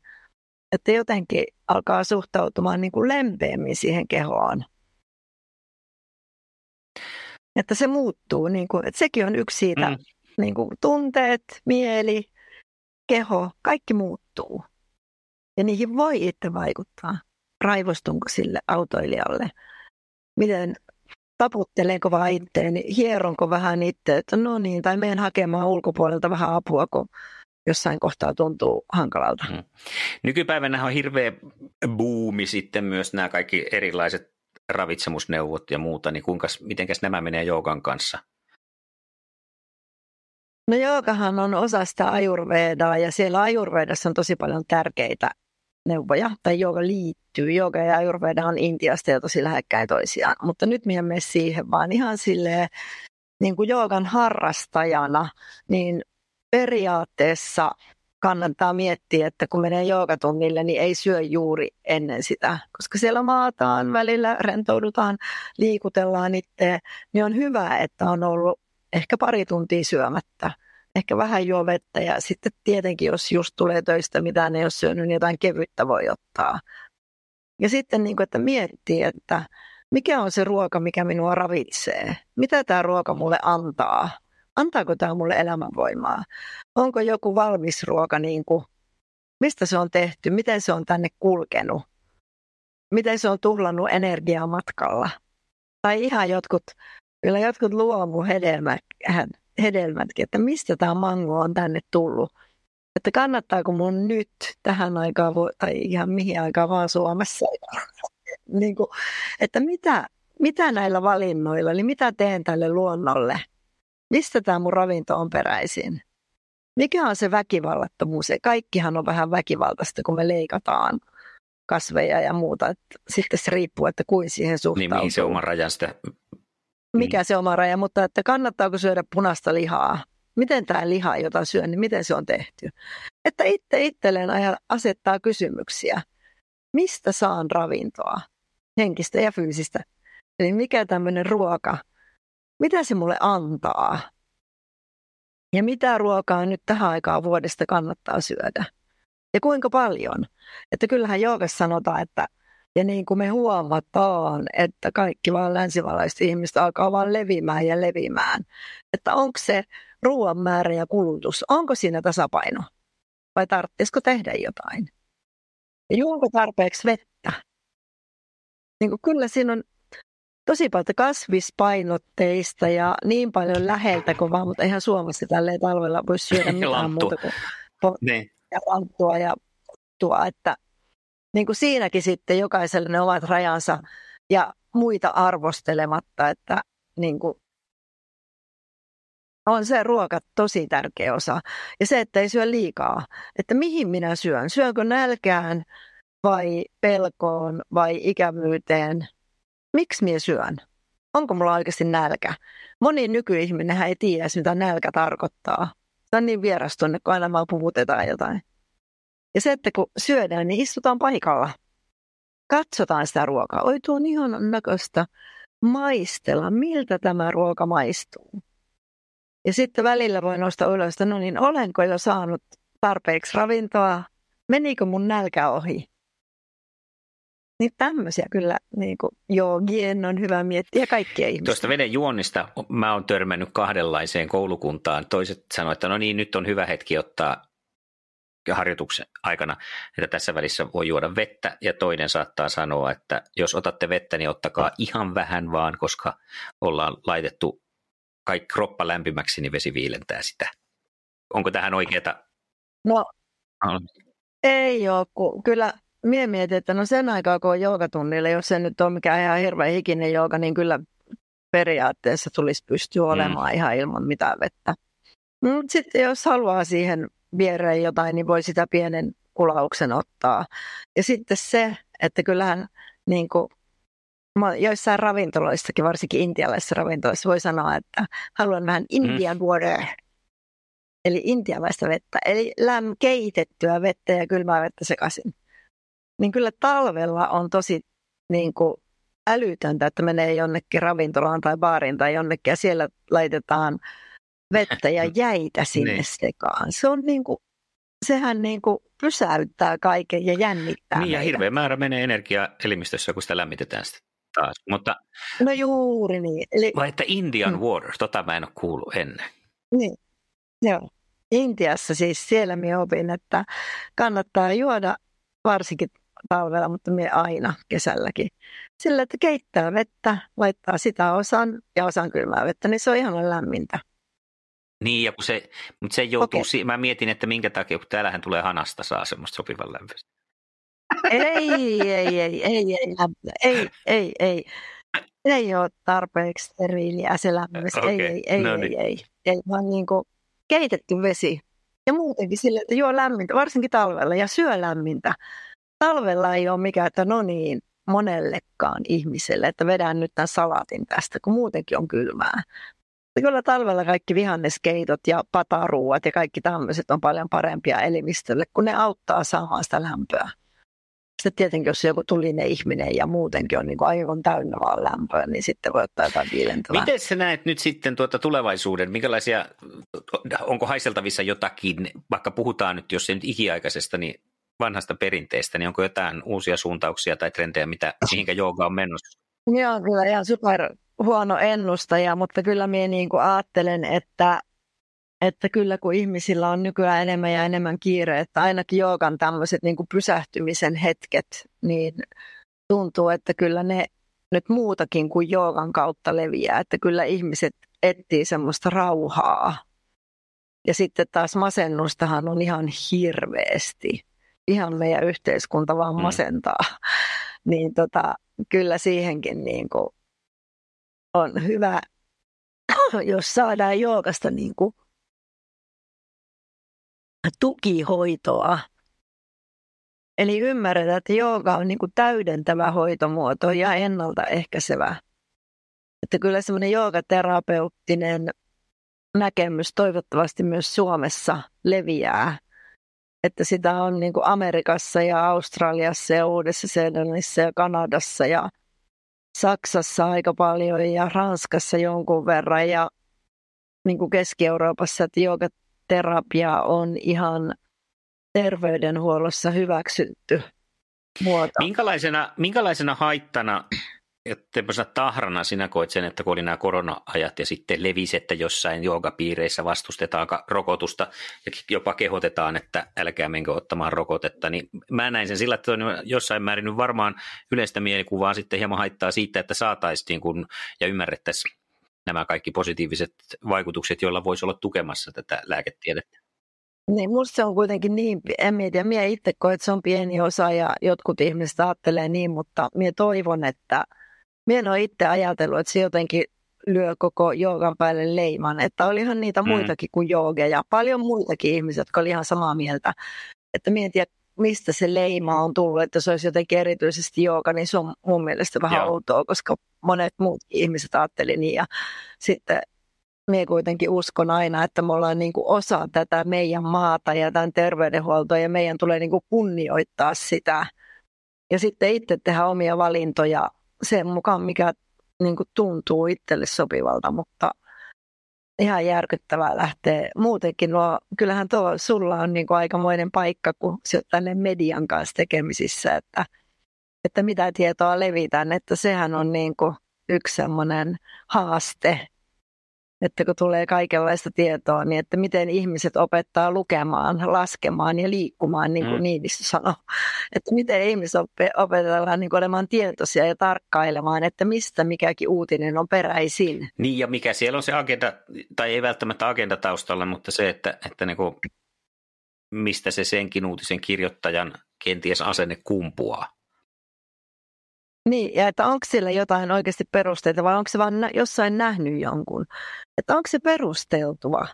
että jotenkin alkaa suhtautumaan niin kuin lempeämmin siihen kehoon. Että se muuttuu, niin kuin, että sekin on yksi siitä, mm. niin kuin tunteet, mieli, keho, kaikki muuttuu. Ja niihin voi itse vaikuttaa. Raivostunko sille autoilijalle? Miten taputteleeko vaan itteeni, hieronko vähän itse, että no niin, tai menen hakemaan ulkopuolelta vähän apua, kun jossain kohtaa tuntuu hankalalta. Hmm. Nykypäivänä on hirveä buumi sitten myös nämä kaikki erilaiset ravitsemusneuvot ja muuta, niin kuinka, mitenkäs nämä menee joogan kanssa? No joogahan on osa sitä ajurvedaa ja siellä ajurvedassa on tosi paljon tärkeitä neuvoja, tai jooga liittyy. Jooga ja ajurveda on Intiasta ja tosi lähekkäin toisiaan, mutta nyt minä mene siihen, vaan ihan silleen niin kuin joogan harrastajana, niin periaatteessa kannattaa miettiä, että kun menee joogatunnille, niin ei syö juuri ennen sitä, koska siellä maataan välillä, rentoudutaan, liikutellaan itse, niin on hyvä, että on ollut ehkä pari tuntia syömättä. Ehkä vähän juo vettä ja sitten tietenkin, jos just tulee töistä mitään ei ole syönyt, niin jotain kevyttä voi ottaa. Ja sitten, niin kuin, että miettii, että mikä on se ruoka, mikä minua ravitsee? Mitä tämä ruoka mulle antaa? Antaako tämä mulle elämänvoimaa? Onko joku valmis ruoka, niin kuin, mistä se on tehty, miten se on tänne kulkenut? Miten se on tuhlannut energiaa matkalla? Tai ihan jotkut, kyllä jotkut luomuhedelmät, hedelmätkin, että mistä tämä mango on tänne tullut. Että kannattaako mun nyt tähän aikaan, tai ihan mihin aikaan vaan Suomessa, niin kuin, että mitä, mitä näillä valinnoilla, eli mitä teen tälle luonnolle, mistä tämä mun ravinto on peräisin. Mikä on se väkivallattomuus? Kaikkihan on vähän väkivaltaista, kun me leikataan kasveja ja muuta. Että sitten se riippuu, että kuin siihen suhtautuu. Niin mihin se oma raja sitä mikä mm. se oma raja, mutta että kannattaako syödä punaista lihaa? Miten tämä liha, jota syön, niin miten se on tehty? Että itse itselleen asettaa kysymyksiä. Mistä saan ravintoa? Henkistä ja fyysistä. Eli mikä tämmöinen ruoka, mitä se mulle antaa? Ja mitä ruokaa nyt tähän aikaan vuodesta kannattaa syödä? Ja kuinka paljon? Että kyllähän joogassa sanotaan, että ja niin kuin me huomataan, että kaikki vaan länsivalaiset ihmiset alkaa vaan levimään ja levimään. Että onko se ruoan määrä ja kulutus, onko siinä tasapaino? Vai tarvitsisiko tehdä jotain? Ja juonko tarpeeksi vettä? Niin kuin kyllä siinä on tosi paljon kasvispainotteista ja niin paljon läheltä kuin vaan, mutta eihän Suomessa tälleen talvella voi syödä mitään muuta kuin po- niin. ja lanttua ja tuo, että niin kuin siinäkin sitten jokaiselle ne omat rajansa ja muita arvostelematta, että niin kuin on se ruoka tosi tärkeä osa. Ja se, että ei syö liikaa. Että mihin minä syön? Syönkö nälkään vai pelkoon vai ikävyyteen? Miksi minä syön? Onko mulla oikeasti nälkä? Moni nykyihminen ei tiedä, mitä nälkä tarkoittaa. Se on niin vierastunne, kun aina vaan puhutetaan jotain. Ja se, että kun syödään, niin istutaan paikalla. Katsotaan sitä ruokaa. Oi, tuo on ihan näköistä. Maistella, miltä tämä ruoka maistuu. Ja sitten välillä voi nostaa ylös, että no niin, olenko jo saanut tarpeeksi ravintoa? Menikö mun nälkä ohi? Niin tämmöisiä kyllä niin kuin joogien on hyvä miettiä kaikkia ihmisiä. Tuosta veden juonnista mä oon törmännyt kahdenlaiseen koulukuntaan. Toiset sanoivat, että no niin, nyt on hyvä hetki ottaa harjoituksen aikana, että tässä välissä voi juoda vettä ja toinen saattaa sanoa, että jos otatte vettä, niin ottakaa ihan vähän vaan, koska ollaan laitettu kaikki kroppa lämpimäksi, niin vesi viilentää sitä. Onko tähän oikeeta? No, ei ole, kun kyllä Mie mietin, että no sen aikaa, kun on joogatunnille, jos se nyt on mikään ihan hirveän hikinen jooga, niin kyllä periaatteessa tulisi pystyä mm. olemaan mm. ihan ilman mitään vettä. Sitten jos haluaa siihen viereen jotain, niin voi sitä pienen kulauksen ottaa. Ja sitten se, että kyllähän niin kuin, joissain ravintoloissakin, varsinkin intialaisissa ravintoloissa, voi sanoa, että haluan vähän Indian mm. water, eli intialaista vettä, eli läm keitettyä vettä ja kylmää vettä sekaisin. Niin kyllä talvella on tosi niin kuin, älytöntä, että menee jonnekin ravintolaan tai baariin tai jonnekin ja siellä laitetaan vettä ja jäitä sinne niin. sekaan. Se on niin kuin, sehän niin kuin pysäyttää kaiken ja jännittää Niin ja hirveä määrä menee energiaa elimistössä, kun sitä lämmitetään sitä taas. Mutta, no juuri niin. Eli, vai että Indian mm. water, tota mä en ole kuullut ennen. Niin, joo. Intiassa siis siellä minä opin, että kannattaa juoda varsinkin talvella, mutta me aina kesälläkin. Sillä, että keittää vettä, laittaa sitä osan ja osan kylmää vettä, niin se on ihan lämmintä. Niin, ja kun se, mutta se joutuu, okay. mä mietin, että minkä takia, kun täällähän tulee hanasta, saa semmoista sopivan lämpöistä. Ei, ei, ei, ei, ei, ei, ei, ei. Ei ole tarpeeksi steriiliä se lämmöistä. Okay. Ei, ei, ei, no niin. ei, ei, ei, vaan niin kuin keitetty vesi. Ja muutenkin sille, että juo lämmintä, varsinkin talvella, ja syö lämmintä. Talvella ei ole mikään, että no niin, monellekaan ihmiselle, että vedän nyt tämän salaatin tästä, kun muutenkin on kylmää. Kyllä talvella kaikki vihanneskeitot ja pataruuat ja kaikki tämmöiset on paljon parempia elimistölle, kun ne auttaa saamaan sitä lämpöä. Sitten tietenkin, jos joku tulinen ihminen ja muutenkin on niin aivan täynnä vaan lämpöä, niin sitten voi ottaa jotain viilentävää. Miten sä näet nyt sitten tuota tulevaisuuden? Minkälaisia, onko haiseltavissa jotakin, vaikka puhutaan nyt, jos ei nyt ikiaikaisesta, niin vanhasta perinteestä, niin onko jotain uusia suuntauksia tai trendejä, mitä, mihinkä jooga on menossa? Joo, kyllä ihan super huono ennustaja, mutta kyllä minä niin kuin ajattelen, että, että kyllä kun ihmisillä on nykyään enemmän ja enemmän kiire, että ainakin joogan tämmöiset niin kuin pysähtymisen hetket, niin tuntuu, että kyllä ne nyt muutakin kuin joogan kautta leviää, että kyllä ihmiset etsii semmoista rauhaa. Ja sitten taas masennustahan on ihan hirveästi. Ihan meidän yhteiskunta vaan mm. masentaa. Mm. niin tota, kyllä siihenkin niin kuin on hyvä, jos saadaan joogasta niin kuin tukihoitoa. Eli ymmärretään, että jooga on niin kuin täydentävä hoitomuoto ja ennaltaehkäisevä. Että kyllä semmoinen joogaterapeuttinen näkemys toivottavasti myös Suomessa leviää. Että sitä on niin kuin Amerikassa ja Australiassa ja Uudessa-Seelannissa ja Kanadassa ja Saksassa aika paljon ja Ranskassa jonkun verran ja niin kuin Keski-Euroopassa, että joogaterapia on ihan terveydenhuollossa hyväksytty muoto. Minkälaisena, minkälaisena haittana tämmöisenä tahrana sinä koit sen, että kun oli nämä korona-ajat ja sitten levisi, että jossain joogapiireissä vastustetaan rokotusta ja jopa kehotetaan, että älkää menkö ottamaan rokotetta, niin mä näin sen sillä, että on jossain määrin nyt varmaan yleistä mielikuvaa sitten hieman haittaa siitä, että saataisiin kun, ja ymmärrettäisiin nämä kaikki positiiviset vaikutukset, joilla voisi olla tukemassa tätä lääketiedettä. Niin, musta se on kuitenkin niin, en mietiä, minä itse koen, että se on pieni osa ja jotkut ihmiset ajattelee niin, mutta minä toivon, että – minä en ole itse ajatellut, että se jotenkin lyö koko joogan päälle leiman. Että olihan niitä mm. muitakin kuin joogeja. Paljon muitakin ihmisiä, jotka oli ihan samaa mieltä. Että minä en tiedä, mistä se leima on tullut, että se olisi jotenkin erityisesti jooga, niin se on mun mielestä vähän Joo. outoa, koska monet muut ihmiset ajatteli niin. Ja sitten minä kuitenkin uskon aina, että me ollaan niin kuin osa tätä meidän maata ja tämän terveydenhuoltoa ja meidän tulee niin kuin kunnioittaa sitä. Ja sitten itse tehdä omia valintoja sen mukaan, mikä niin kuin tuntuu itselle sopivalta, mutta ihan järkyttävää lähtee. Muutenkin nuo, kyllähän tuo sulla on niin kuin aikamoinen paikka, kun sä tänne median kanssa tekemisissä, että, että mitä tietoa levitään, että sehän on niin kuin yksi semmoinen haaste, että kun tulee kaikenlaista tietoa, niin että miten ihmiset opettaa lukemaan, laskemaan ja liikkumaan, niin kuin mm. Niinistö sanoi. Että miten ihmiset opetellaan niin olemaan tietoisia ja tarkkailemaan, että mistä mikäkin uutinen on peräisin. Niin ja mikä siellä on se agenda, tai ei välttämättä agenda taustalla, mutta se, että, että niin kuin, mistä se senkin uutisen kirjoittajan kenties asenne kumpuaa. Niin, ja että onko sillä jotain oikeasti perusteita vai onko se vaan jossain nähnyt jonkun. Että onko se perusteltua?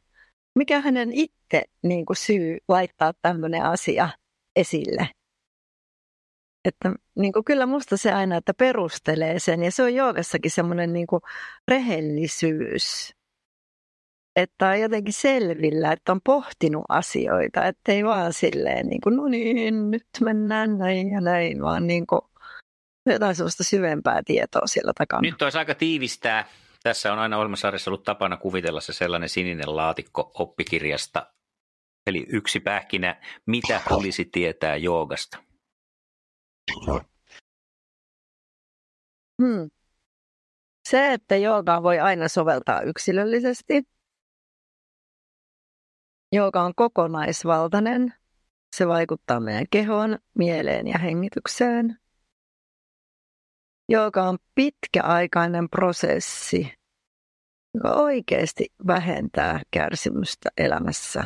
Mikä hänen itse niin kuin syy laittaa tämmöinen asia esille? Että niin kuin kyllä musta se aina, että perustelee sen ja se on joogassakin semmoinen niin kuin rehellisyys. Että on jotenkin selvillä, että on pohtinut asioita, ettei vaan silleen niin kuin, no niin, nyt mennään näin ja näin, vaan niin kuin jotain sellaista syvempää tietoa siellä takana. Nyt olisi aika tiivistää. Tässä on aina Olmasarjassa ollut tapana kuvitella se sellainen sininen laatikko oppikirjasta. Eli yksi pähkinä, mitä tulisi tietää joogasta? Hmm. Se, että joogaa voi aina soveltaa yksilöllisesti. Jooga on kokonaisvaltainen. Se vaikuttaa meidän kehoon, mieleen ja hengitykseen. Jooga on pitkäaikainen prosessi, joka oikeasti vähentää kärsimystä elämässä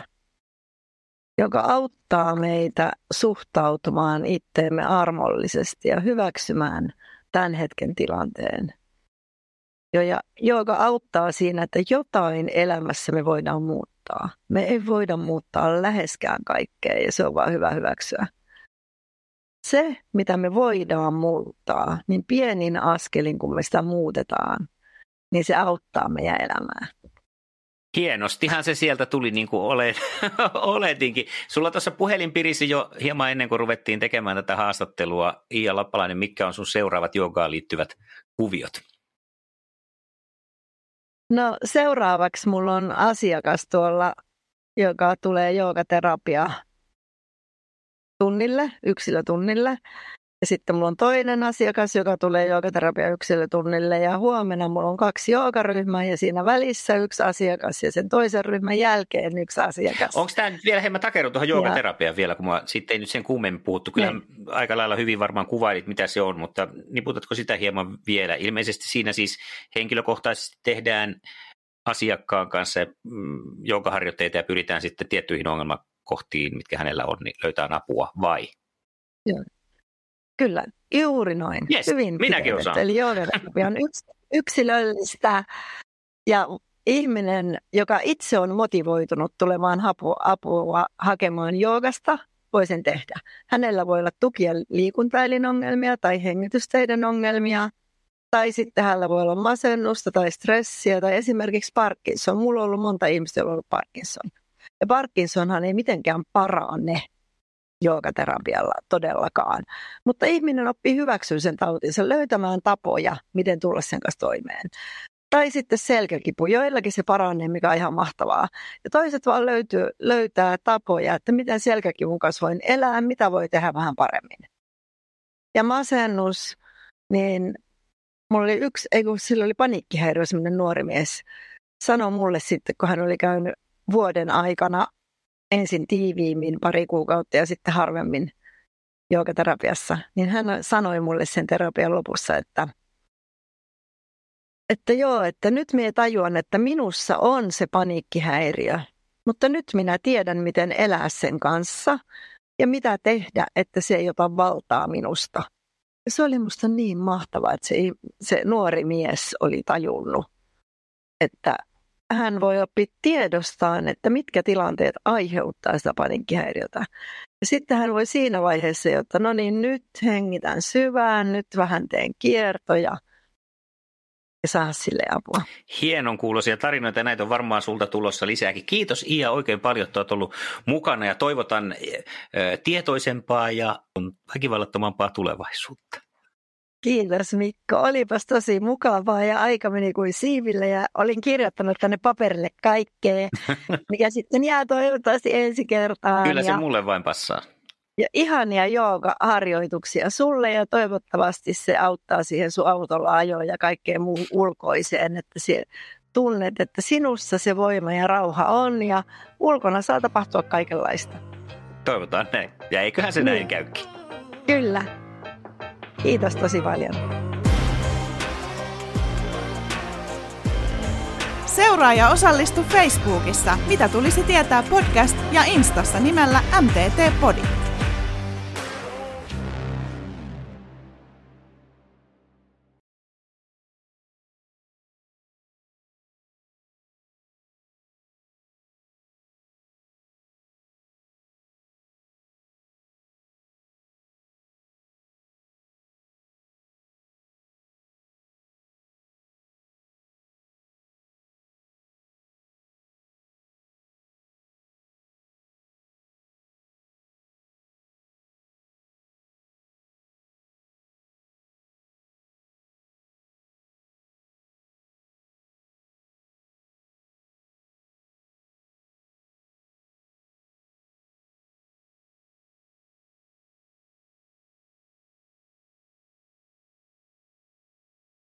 joka auttaa meitä suhtautumaan itteemme armollisesti ja hyväksymään tämän hetken tilanteen. Ja joka auttaa siinä, että jotain elämässä me voidaan muuttaa. Me ei voida muuttaa läheskään kaikkea ja se on vaan hyvä hyväksyä. Se, mitä me voidaan muuttaa, niin pienin askelin, kun me sitä muutetaan, niin se auttaa meidän elämää. Hienostihan se sieltä tuli niin kuin olet, oletinkin. Sulla tuossa puhelin pirisi jo hieman ennen kuin ruvettiin tekemään tätä haastattelua. Iia Lappalainen, mitkä on sun seuraavat jogaan liittyvät kuviot? No seuraavaksi mulla on asiakas tuolla, joka tulee joogaterapia tunnille, yksilötunnille. Ja sitten mulla on toinen asiakas, joka tulee joogaterapia yksilötunnille ja huomenna mulla on kaksi joogaryhmää ja siinä välissä yksi asiakas ja sen toisen ryhmän jälkeen yksi asiakas. Onko tämä nyt vielä hieman takerun tuohon joogaterapiaan vielä, kun mua sitten ei nyt sen kummemmin puhuttu. Kyllä. Niin. aika lailla hyvin varmaan kuvailit, mitä se on, mutta niputatko sitä hieman vielä? Ilmeisesti siinä siis henkilökohtaisesti tehdään asiakkaan kanssa mm, joogaharjoitteita ja pyritään sitten tiettyihin ongelmakohtiin, mitkä hänellä on, niin löytää apua vai? Joo. Kyllä, juuri noin. Yes, Hyvin minäkin osaan. Eli joogaterapia on yks, yksilöllistä ja ihminen, joka itse on motivoitunut tulemaan apua, apua hakemaan joogasta, voi sen tehdä. Hänellä voi olla tuki- ja liikuntailin ongelmia tai hengitysteiden ongelmia, tai sitten hänellä voi olla masennusta tai stressiä tai esimerkiksi Parkinson. Mulla on ollut monta ihmistä, joilla on ollut Parkinson. Ja Parkinsonhan ei mitenkään parane joogaterapialla todellakaan. Mutta ihminen oppii hyväksyä sen tautinsa, löytämään tapoja, miten tulla sen kanssa toimeen. Tai sitten selkäkipu, joillakin se paranee, mikä on ihan mahtavaa. Ja toiset vaan löytyy, löytää tapoja, että miten selkäkivun kanssa voin elää, mitä voi tehdä vähän paremmin. Ja masennus, niin mulla oli yksi, ei kun sillä oli paniikkihäiriö, semmoinen nuori mies, sanoi mulle sitten, kun hän oli käynyt vuoden aikana ensin tiiviimmin pari kuukautta ja sitten harvemmin joogaterapiassa, niin hän sanoi mulle sen terapian lopussa, että, että joo, että nyt minä tajuan, että minussa on se paniikkihäiriö, mutta nyt minä tiedän, miten elää sen kanssa ja mitä tehdä, että se ei ota valtaa minusta. Se oli minusta niin mahtavaa, että se, se nuori mies oli tajunnut, että hän voi oppia tiedostaan, että mitkä tilanteet aiheuttaa sitä paniikkihäiriötä. Sitten hän voi siinä vaiheessa, että no niin, nyt hengitän syvään, nyt vähän teen kiertoja ja saa sille apua. Hienon kuuloisia tarinoita ja näitä on varmaan sulta tulossa lisääkin. Kiitos Iia oikein paljon, että olet ollut mukana ja toivotan tietoisempaa ja väkivallattomampaa tulevaisuutta. Kiitos Mikko. Olipas tosi mukavaa ja aika meni kuin siiville ja olin kirjoittanut tänne paperille kaikkea, mikä sitten jää toivottavasti ensi kertaan. Kyllä se ja, mulle vain passaa. Ja ihania jooga-harjoituksia sulle ja toivottavasti se auttaa siihen sun autolla ajoon ja kaikkeen muuhun ulkoiseen, että se tunnet, että sinussa se voima ja rauha on ja ulkona saa tapahtua kaikenlaista. Toivotaan näin. Ja eiköhän se niin. näin käykin. Kyllä. Kiitos tosi paljon. Seuraa ja osallistu Facebookissa, mitä tulisi tietää podcast ja Instassa nimellä MTT Podi.